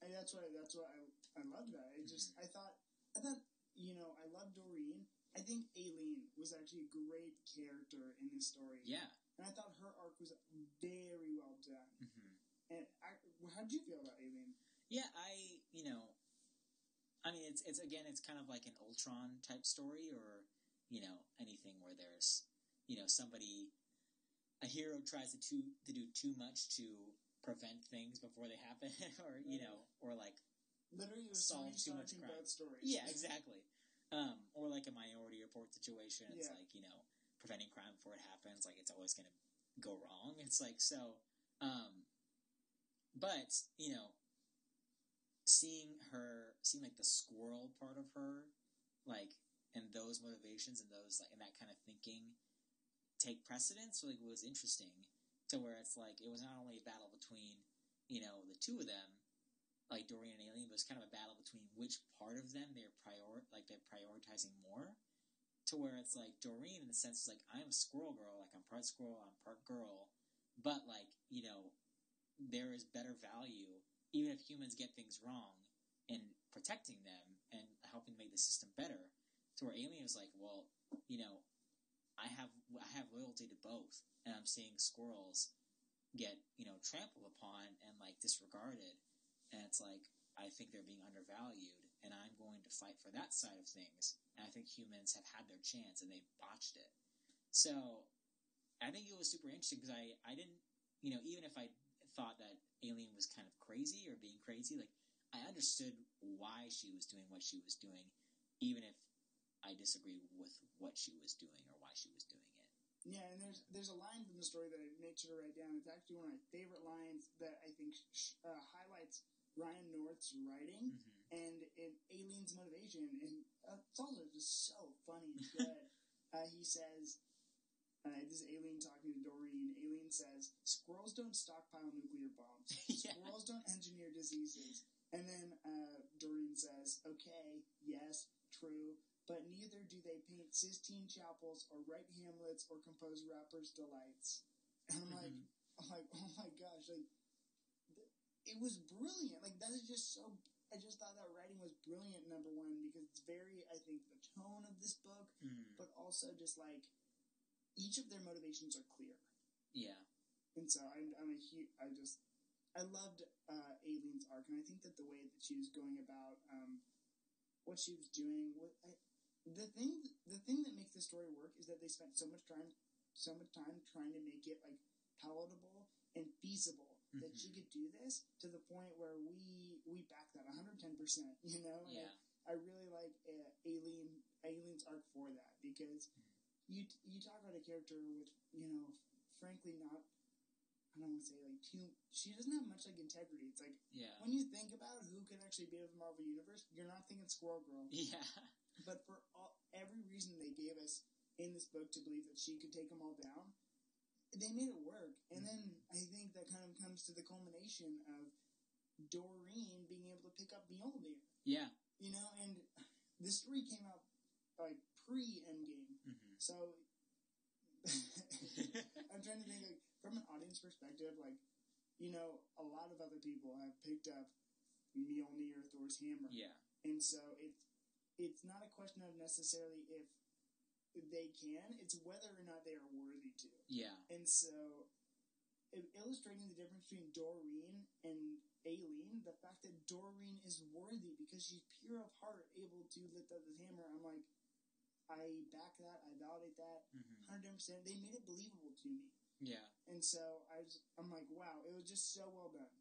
and that's why that's why I I loved that. I just I thought I thought you know I love Doreen. I think Allene was actually a great character in this story. Yeah. and I thought her arc was very well done. hmm And I, how did you feel about Allene? Yeah, I you know, I mean it's it's again it's kind of like an Ultron type story or you know anything where there's you know somebody a hero tries to too, to do too much to prevent things before they happen or you know or like Literally, Solve too much crime. stories. yeah exactly um, or like a Minority Report situation it's Yeah. like you know preventing crime before it happens like it's always going to go wrong it's like so um, but you know seeing her seeing like the squirrel part of her like and those motivations and those like and that kind of thinking take precedence like was interesting to where it's like it was not only a battle between you know the two of them like Doreen and Alien but it was kind of a battle between which part of them they're prior like they're prioritizing more to where it's like Doreen in the sense is like I'm a squirrel girl like I'm part squirrel I'm part girl but like you know there is better value even if humans get things wrong in protecting them and helping make the system better. To where Alien is like, well, you know, I have I have loyalty to both, and I'm seeing squirrels get you know trampled upon and like disregarded, and it's like I think they're being undervalued, and I'm going to fight for that side of things. And I think humans have had their chance and they botched it. So I think it was super interesting because I I didn't you know even if I thought that Alien was kind of crazy or being crazy, like I understood why she was doing what she was doing, even if I disagree with what she was doing or why she was doing it. Yeah, and there's there's a line from the story that I made sure to write down. It's actually one of my favorite lines that I think uh, highlights Ryan North's writing hmm and in Allene's motivation. And uh, it's also just so funny and good. uh, he says, uh, "This is Allene talking to Doreen." Allene says, "Squirrels don't stockpile nuclear bombs. yeah. Squirrels don't engineer diseases." And then uh, Doreen says, "Okay, yes, true." But neither do they paint Sistine chapels or write Hamlets or compose rappers' delights. And I'm like, Mhm. I'm like, oh my gosh, like it was brilliant. Like that is just so. I just thought that writing was brilliant. Number one, because it's very. I think the tone of this book, Mhm. but also just like each of their motivations are clear. Yeah. And so I'm, I'm a huge. I just. I loved uh, Allene's arc, and I think that the way that she was going about um, what she was doing, what I, the thing, the thing that makes the story work is that they spent so much time, so much time trying to make it like palatable and feasible that Mhm. she could do this to the point where we we back that 110 percent. You know, And Yeah. I really like uh, Allene Allene's arc for that because you you talk about a character with you know frankly not I don't want to say like too she doesn't have much like integrity. It's like Yeah. when you think about who could actually be of the Marvel universe, you're not thinking Squirrel Girl. Yeah. But for all, every reason they gave us in this book to believe that she could take them all down, they made it work. And then I think that kind of comes to the culmination of Doreen being able to pick up Mjolnir. Yeah. You know, and the story came out like pre Endgame, hmm so I'm trying to think like from an audience perspective, like you know, a lot of other people have picked up Mjolnir, Thor's hammer, Yeah. and so it's it's not a question of necessarily if they can; it's whether or not they are worthy to. Yeah. And so, illustrating the difference between Doreen and Allene, the fact that Doreen is worthy because she's pure of heart, able to lift up this hammer, I'm like, I back that, I validate that, hmm 100%. They made it believable to me. Yeah. And so I was, I'm like, wow, it was just so well done.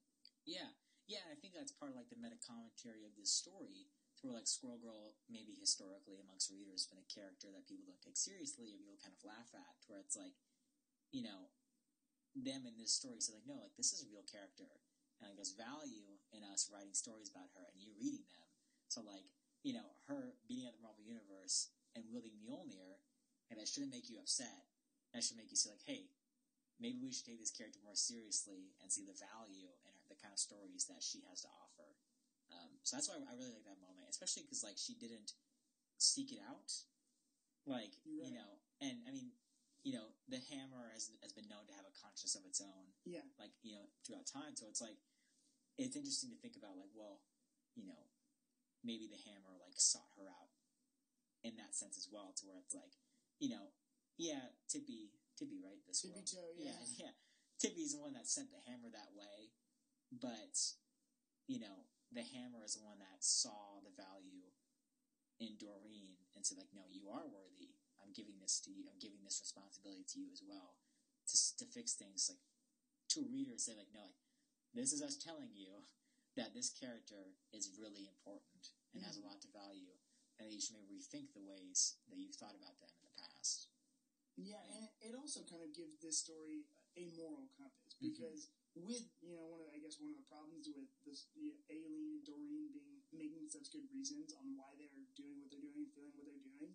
Yeah. Yeah. I think that's part of like the meta commentary of this story. Where like Squirrel Girl, maybe historically amongst readers, been a character that people don't take seriously or people kind of laugh at. Where it's like, you know, them in this story say like, no, like this is a real character, and like there's value in us writing stories about her and you reading them. So like, you know, her being at the Marvel Universe and wielding Mjolnir, and that shouldn't make you upset. That should make you see like, hey, maybe we should take this character more seriously and see the value in her, the kind of stories that she has to offer. Um, so that's why I really like that moment, especially because like she didn't seek it out, like You're you know, and I mean, you know, the hammer has has been known to have a conscience of its own, Yeah. like you know, throughout time. So it's like it's interesting to think about, like, well, you know, maybe the hammer like sought her out in that sense as well, to where it's like, you know, yeah, Tippy, Tippy, right? This Tippy squirrel. toe, yeah. yeah, yeah. Tippy's the one that sent the hammer that way, but you know, the hammer is the one that saw the value in Doreen and said, like, no, you are worthy. I'm giving this to you. I'm giving this responsibility to you as well to to fix things. Like to a reader, say, like, no, like this is us telling you that this character is really important and has a mm-hmm. lot to value, and that you should maybe rethink the ways that you've thought about them in the past. Yeah, and it also kind of gives this story a moral compass mm-hmm. because with you know one of the, I guess one of the problems with this you know, Allene and Doreen being making such good reasons on why they're doing what they're doing and feeling what they're doing,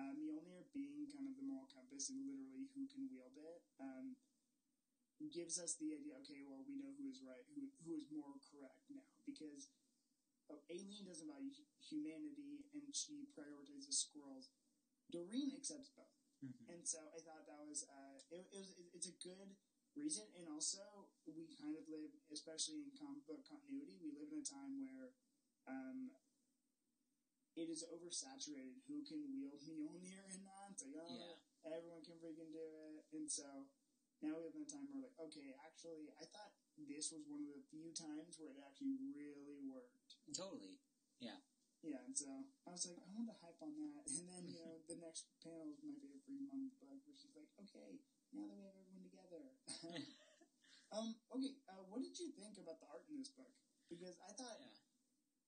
uh, Mjolnir being kind of the moral compass and literally who can wield it, um, gives us the idea. Okay, well we know who is right, who who is more correct now because. Uh, Allene doesn't value humanity and she prioritizes squirrels. Doreen accepts both. Mm-hmm. And so I thought that was uh, it, it was it- it's a good reason, and also we kind of live, especially in comic book continuity, we live in a time where um, it is oversaturated. Who can wield Mjolnir and not? It's like oh, Yeah. everyone can freaking do it, and so now we in a time where like okay, actually, I thought this was one of the few times where it actually really worked. Totally. Yeah, Yeah, and so I was like, I want to hype on that. And then, you know, the next panel is my favorite Freedom on the book, where she's like, okay, now that we have everyone together. um, okay, uh, what did you think about the art in this book? Because I thought, Yeah.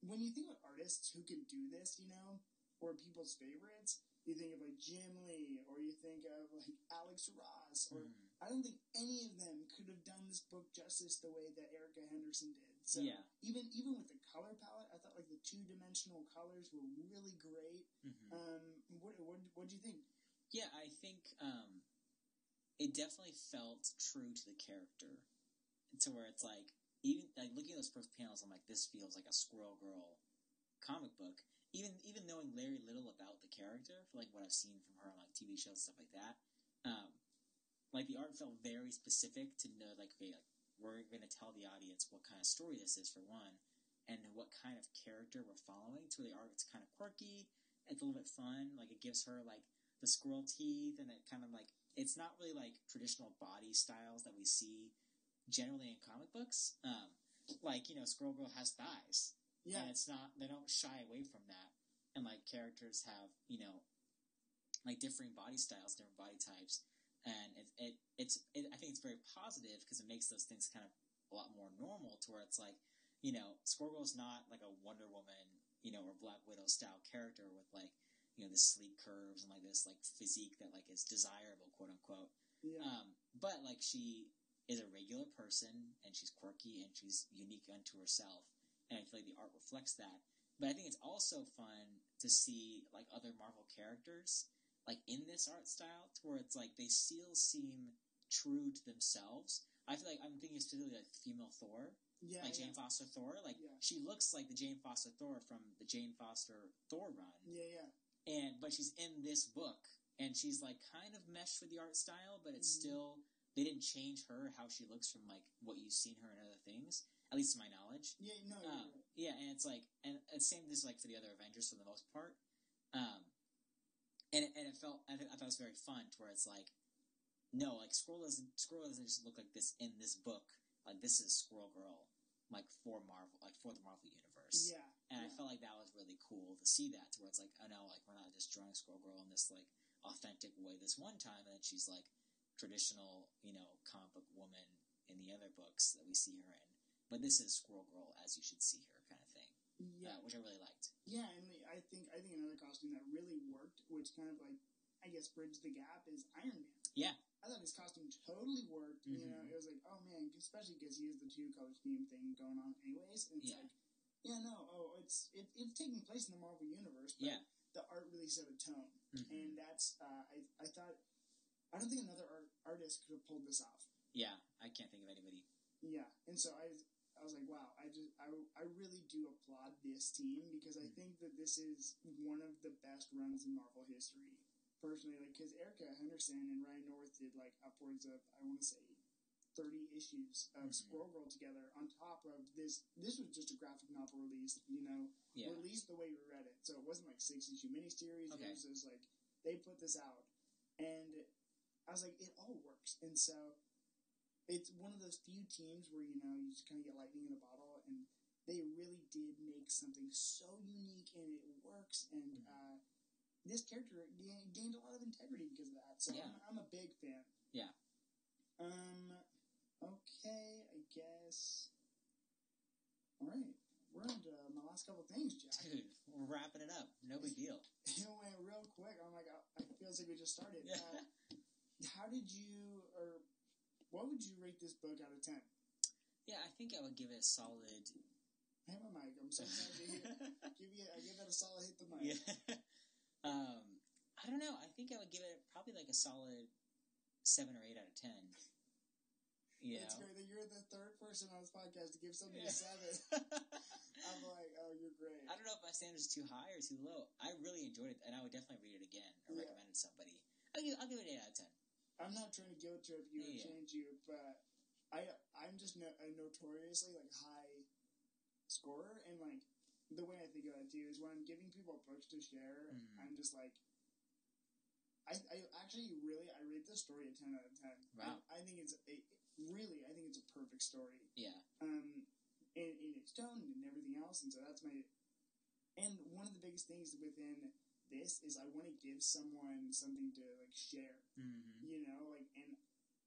when you think about artists who can do this, you know, or people's favorites, you think of like Jim Lee, or you think of like Alex Ross, or Mhm. I don't think any of them could have done this book justice the way that Erica Henderson did. So Yeah. even even with the color palette, I thought like the two dimensional colors were really great. Mhm. Um, what what what do you think? Yeah, I think um, it definitely felt true to the character, to where it's like even like looking at those first panels, I'm like, this feels like a Squirrel Girl comic book. Even even knowing very little about the character, for like what I've seen from her on like TV shows and stuff like that, um, like the art felt very specific to know like okay, like we're going to tell the audience what kind of story this is for one, and what kind of character we're following. To where the art's kind of quirky, it's a little bit fun. Like it gives her like the squirrel teeth, and it kind of like it's not really like traditional body styles that we see generally in comic books. Um, like you know, Squirrel Girl has thighs, Yeah, and it's not they don't shy away from that. And like characters have you know, like differing body styles, different body types, and it, it it's it, I think it's very positive because it makes those things kind of a lot more normal to where it's like you know, Squirrel Girl's not like a Wonder Woman, you know, or Black Widow style character with like you know the sleek curves and like this like physique that like is desirable, quote unquote. yeah, Um, but like she is a regular person and she's quirky and she's unique unto herself, and I feel like the art reflects that. But I think it's also fun to see like other Marvel characters like in this art style, to where it's like they still seem true to themselves. I feel like I'm thinking specifically like female Thor, yeah, like yeah. Jane Foster Thor. Like Yeah. she looks like the Jane Foster Thor from the Jane Foster Thor run, yeah, yeah. And but she's in this book, and she's like kind of meshed with the art style, but it's Mhm. still they didn't change her how she looks from like what you've seen her in other things, at least to my knowledge. Yeah, no, Um, yeah, and it's like, and and same as like for the other Avengers for the most part. Um, and it, and it felt, I, th- I thought it was very fun to where it's like, no, like Squirrel doesn't, Squirrel doesn't just look like this in this book. Like this is Squirrel Girl, like for Marvel, like for the Marvel universe. yeah, And I felt like that was really cool to see that, to where it's like, oh no, like we're not just drawing Squirrel Girl in this like authentic way this one time, and then she's like traditional, you know, comic book woman in the other books that we see her in. But this is Squirrel Girl as you should see her, kind of thing, yeah. uh, which I really liked. Yeah, and the, I think I think another costume that really worked, which kind of like I guess bridged the gap, is Iron Man. Yeah. I thought his costume totally worked. You know, it was like, oh man, especially because he has the two color scheme thing going on, anyways. And it's Yeah. like, yeah, no, oh, it's it, it's taking place in the Marvel universe, but Yeah. the art really set a tone, Mhm. and that's uh, I I thought I don't think another art, artist could have pulled this off. Yeah, I can't think of anybody. Yeah, and so I, I was like, wow, I just, I, I really do applaud this team because I Mhm. think that this is one of the best runs in Marvel history. Personally, like, because Erica Henderson and Ryan North did like upwards of, I want to say, thirty issues of Mhm. Squirrel Girl together. On top of this, this was just a graphic novel released, you know, Yeah. released the way we read it. So it wasn't like six issue miniseries. Okay. It was just like they put this out, and I was like, it all works. And so it's one of those few teams where you know you just kind of get lightning in a bottle, and they really did make something so unique, and it works. And Mhm. uh, this character ga- gained a lot of integrity because of that. So Yeah. I'm, I'm a big fan. Yeah. Um. Okay, I guess. All right, we're on to my last couple things, Jack. Dude, we're wrapping it up. No big deal. It went real quick. I'm like, I it feels like we just started. Yeah. Uh, how did you, or what would you rate this book out of ten? Yeah, I think I would give it a solid. I have a mic. I'm so excited to hear. give you, I give it a solid hit the mic. yeah. um, I don't know. I think I would give it probably like a solid seven or eight out of ten. You It's great that you're the third person on this podcast to give something Yeah. a seven. I'm like, oh, you're great. I don't know if my standards are too high or too low. I really enjoyed it, and I would definitely read it again or Yeah. recommend it to somebody. I'll give, I'll give it an eight out of ten. I'm not trying to guilt trip you or Yeah. change you, but I I'm just no, a notoriously like high scorer, and like the way I think about it too is when I'm giving people books to share, Mhm. I'm just like. I, I actually really I rate this story a ten out of ten. Wow. I, I think it's a, really I think it's a perfect story. Yeah. um, in, in its tone and everything else. And so that's my. And one of the biggest things within this is I want to give someone something to like share. Mm-hmm. You know, like, and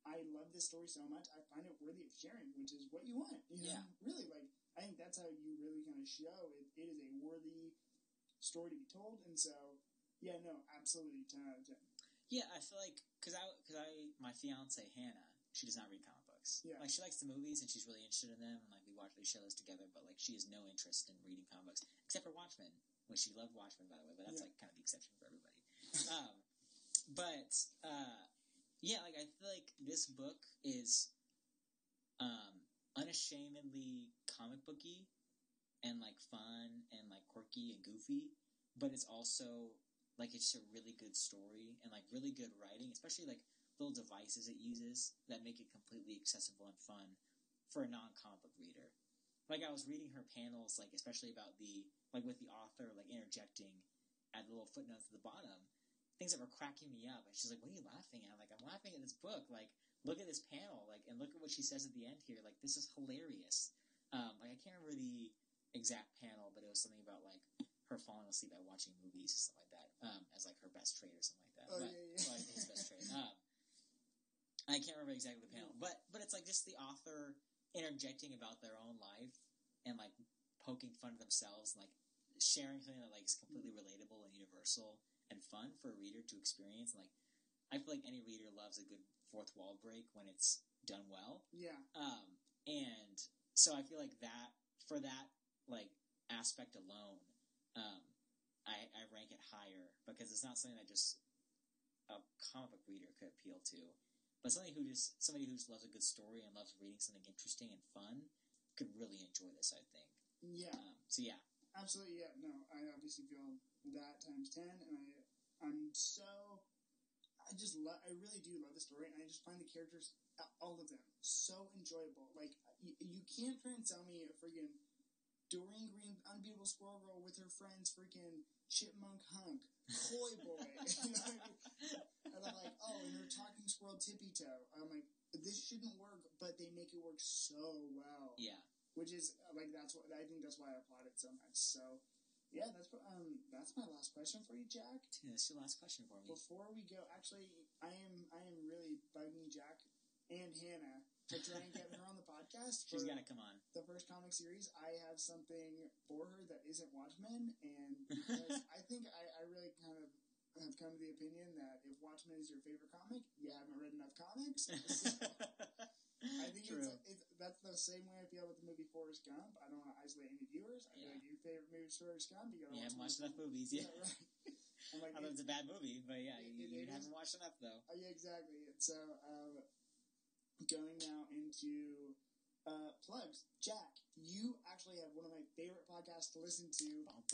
I love this story so much. I find it worthy of sharing, which is what you want. You know, Yeah. really, like I think that's how you really kind of show it. It is a worthy story to be told. And so, yeah, no, absolutely, ten out of ten. Yeah, I feel like because I because I my fiance Hannah, she does not read comic books. Yeah. like she likes the movies and she's really interested in them, and like we watch these shows together. But like she has no interest in reading comic books except for Watchmen, which she loved Watchmen by the way. But that's Yeah. like kind of the exception for everybody. um, but uh, yeah, like I feel like this book is um, unashamedly comic booky and like fun and like quirky and goofy, but it's also like it's a really good story and like really good writing, especially like little devices it uses that make it completely accessible and fun for a non-comic book reader. Like I was reading her panels, like especially about the like with the author like interjecting at the little footnotes at the bottom, things that were cracking me up. And she's like, "What are you laughing at?" I'm like, "I'm laughing at this book. Like, look at this panel. Like, and look at what she says at the end here. Like, this is hilarious." Um, like I can't remember the exact panel, but it was something about like her falling asleep by watching movies and stuff like that um, as like her best trait or something like that. Oh, but, yeah, yeah. well, I think his best trait. Um, I can't remember exactly the panel, but but it's like just the author interjecting about their own life and like poking fun at themselves, and, like sharing something that like is completely relatable and universal and fun for a reader to experience. And like I feel like any reader loves a good fourth wall break when it's done well. Yeah, Um, and so I feel like that for that like aspect alone, um, I, I rank it higher because it's not something that just a comic book reader could appeal to, but somebody who just somebody who just loves a good story and loves reading something interesting and fun could really enjoy this. I think. yeah. Um, so yeah, Absolutely, yeah. No, I obviously feel that times ten, and I, I'm so, I just love, I really do love the story, and I just find the characters, all of them, so enjoyable. Like, you, you can't try and sell me a freaking Doreen Green, unbeatable squirrel girl with her friends, freaking chipmunk hunk, Koi Boy. you know I mean? And I'm like, oh, and her talking squirrel tippy toe. I'm like, this shouldn't work, but they make it work so well yeah. which is like that's what I think that's why I applaud it so much. So yeah, that's um that's my last question for you, Jack. Yeah, That's your last question for me. Before we go, actually, I am I am really bugging Jack and Hannah to try and get her on the podcast. She's got to come on. the first comic series. I have something for her that isn't Watchmen, and because I think I, I really kind of have come to the opinion that if Watchmen is your favorite comic, you haven't read enough comics. So, I think True. it's, it's that's the same way I feel with the movie Forrest Gump. I don't want to isolate any viewers. I feel Yeah. like your favorite movie is Forrest Gump. You, you haven't watched enough movies yet. Yeah, right. I'm like, I know it's a bad movie, but yeah, It- you, it- you it haven't is. watched enough though. oh, yeah, exactly. And so, um, going now into uh, plugs. Jack, you actually have one of my favorite podcasts to listen to,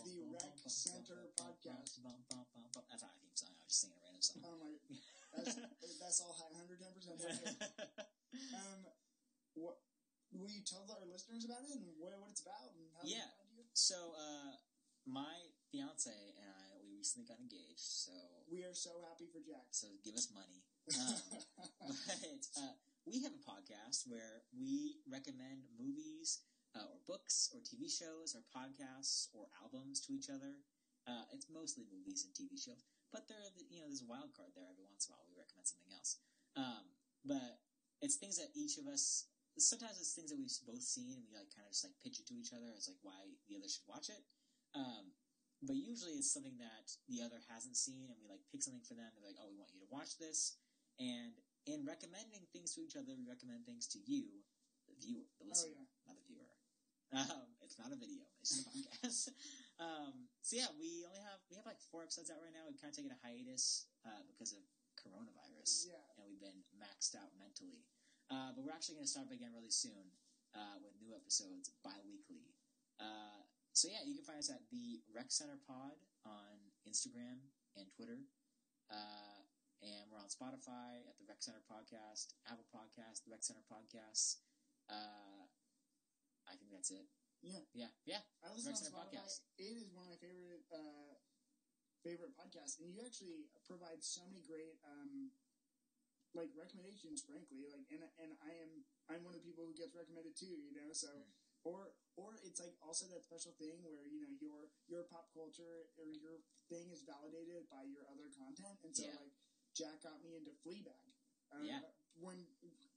the Rec Center podcast. That's not a theme song. I was just singing a random song. Oh my, that's that's all 110 percent. Um, what will you tell our listeners about it and what, what it's about and how Yeah. they find you? so, uh, my fiance and I, we recently got engaged, so We are so happy for Jack. so give us money. Um, but uh, we have a podcast where we recommend movies uh, or books or TV shows or podcasts or albums to each other. Uh, it's mostly movies and TV shows, but there, you know, there's a wild card there. Every once in a while, we recommend something else. Um, but it's things that each of us. Sometimes it's things that we've both seen, and we like kind of just like pitch it to each other as like why the other should watch it. Um, but usually it's something that the other hasn't seen, and we like pick something for them. They're like, "Oh, we want you to watch this." And in recommending things to each other, we recommend things to you, the viewer, the Oh listener, yeah. not the viewer. Um, it's not a video; it's just a podcast. Um, so yeah, we only have we have like four episodes out right now. We've kind of taken a hiatus uh, because of coronavirus, Yeah. and we've been maxed out mentally. Uh, but we're actually going to start up again really soon uh, with new episodes bi-weekly. Uh, so yeah, you can find us at the Rec Center Pod on Instagram and Twitter. Uh, and we're on Spotify at the Rec Center Podcast, Apple Podcast, the Rec Center Podcasts. Uh, I think that's it. Yeah. Yeah, yeah. I listen on Spotify. Podcast. It is one of my favorite uh, favorite podcasts, and you actually provide so many great um, like recommendations. Frankly, like and and I am I'm one of the people who gets recommended too. You know, so Mm. or or it's like also that special thing where you know your your pop culture or your thing is validated by your other content, and so Yeah. like Jack got me into Fleabag. Um, Yeah. When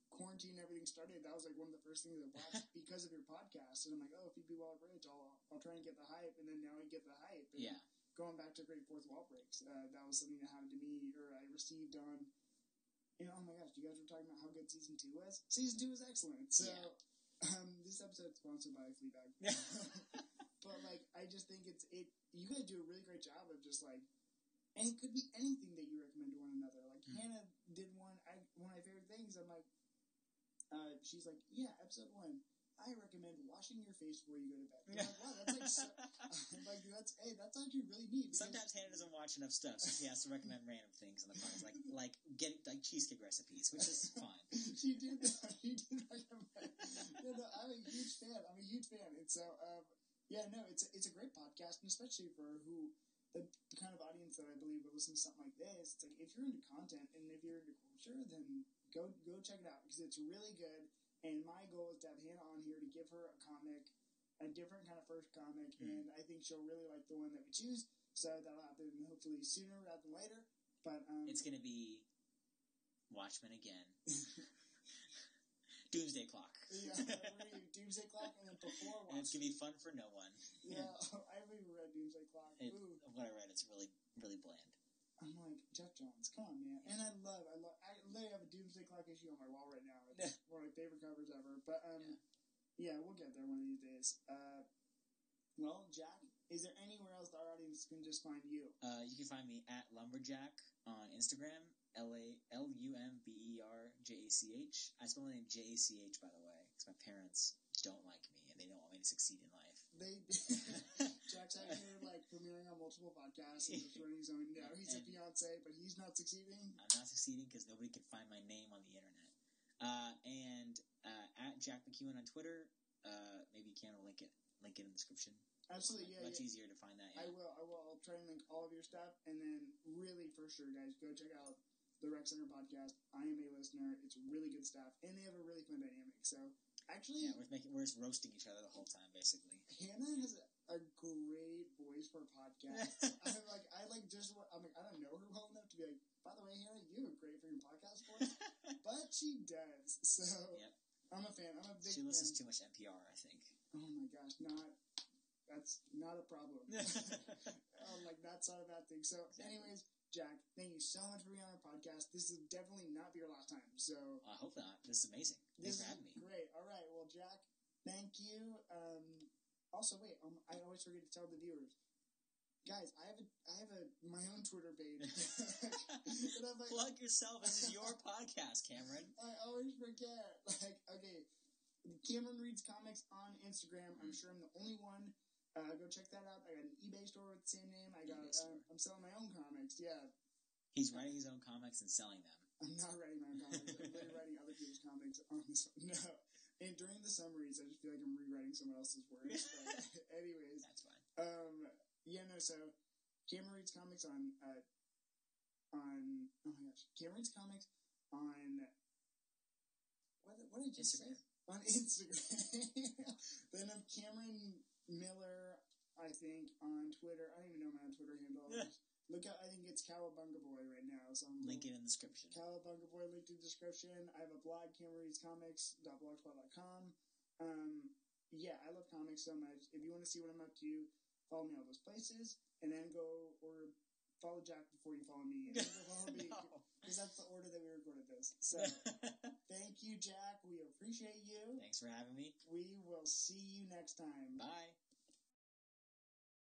quarantine and everything started, that was like one of the first things I watched because of your podcast. And I'm like, oh, Phoebe Waller Bridge, I'll, I'll try and get the hype. And then now I get the hype. And Yeah. going back to Great Fourth Wall Breaks, uh, that was something that happened to me, or I received on. You know, oh my gosh, you guys were talking about how good season two was. Season two was excellent. So, um, this episode is sponsored by Fleabag. but like, I just think it's it. You guys do a really great job of just like, and it could be anything that you recommend to one another. Like Hmm. Hannah did one. I one of my favorite things. I'm like, uh, she's like, yeah, episode one. I recommend washing your face before you go to bed. I'm like, wow, that's like, so, I'm like that's hey, that's actually really neat. Sometimes Hannah doesn't watch enough stuff, so she has to recommend random things in the podcast, like like get like cheesecake recipes, which is fine. she did that. She did recommend. Yeah, no, I'm a huge fan. I'm a huge fan. And so, um, yeah, no, it's a, it's a great podcast, and especially for who the kind of audience that I believe would listen to something like this. It's like if you're into content and if you're into culture, then go go check it out because it's really good. And my goal is to have Hannah on here to give her a comic, a different kind of first comic, Mm. and I think she'll really like the one that we choose. So that'll happen hopefully sooner rather than later. But um, It's gonna be Watchmen again. Doomsday Clock. Yeah, Doomsday Clock and then before and it's gonna be fun for no one. Yeah, I haven't even read Doomsday Clock. It, what I read, it's really really bland. I'm like Geoff Johns. Come on, man. And I love, I love. I literally have a Doomsday Clock issue on my wall right now. It's one of my favorite covers ever. But um, yeah. we'll get there one of these days. Uh, well, Jack, is there anywhere else our audience can just find you? Uh, you can find me at Lumberjack on Instagram. L A L U M B E R J A C H. I spell my name J A C H, by the way, because my parents don't like me and they don't want me to succeed in life. They Jack's out here like premiering on multiple podcasts and running his own. Yeah, he's a And- fiance, but he's not succeeding. I'm not succeeding because nobody can find my name on the internet. Uh, and uh, at Jack McEwen on Twitter. Uh, maybe you can link it, link it in the description. Absolutely, yeah, Much yeah. easier to find that. I will. I will. I'll try and link all of your stuff, and then really for sure, guys, go check out the Rec Center podcast. I am a listener. It's really good stuff, and they have a really fun dynamic. So actually, Yeah, we're making we're just roasting each other the whole time, basically. Hannah has a, a great voice for podcasts. I'm like, I like just. I'm like, I don't know her well enough to be like. By the way, Hannah, you have a great freaking podcast voice, but she does. So Yep. I'm a fan. I'm a big she listens fan. too much NPR, I think. Oh my gosh, not. That's not a problem. um, like that's not a bad thing. So, Exactly. anyways, Jack, thank you so much for being on our podcast. This will definitely not be your last time. So I hope not. This is amazing. Thanks this for having me. great. All right, well, Jack, thank you. Um, also, wait, um, I always forget to tell the viewers, guys, I have a, I have a my own Twitter page. like, Plug yourself. This is your podcast, Cameron. I always forget. Like, okay, Cameron reads comics on Instagram. I'm sure I'm the only one. Uh, go check that out. I got an eBay store with the same name. I got. Um, I'm selling my own comics. Yeah, He's writing his own comics and selling them. I'm not writing my own comics. I'm literally writing other people's comics on this. No, and during the summaries, I just feel like I'm rewriting someone else's words. But anyways, That's fine. um, yeah, no. So Cameron reads comics on uh, on oh my gosh, Cameron reads comics on what what did I just Instagram. say? On Instagram. then I'm Cameron Miller, I think, on Twitter. I don't even know my Twitter handle. Look out! I think it's Cowabunga Boy right now. So I'm Link it in the description. Cowabunga Boy linked in the description. I have a blog, cameronreadscomics.blogspot.com. Um, yeah, I love comics so much. If you want to see what I'm up to, follow me all those places, and then go or follow Jack before you follow me. Follow me because that's the order that we recorded this. So thank you, Jack. We appreciate you. Thanks for having me. We will see you next time. Bye.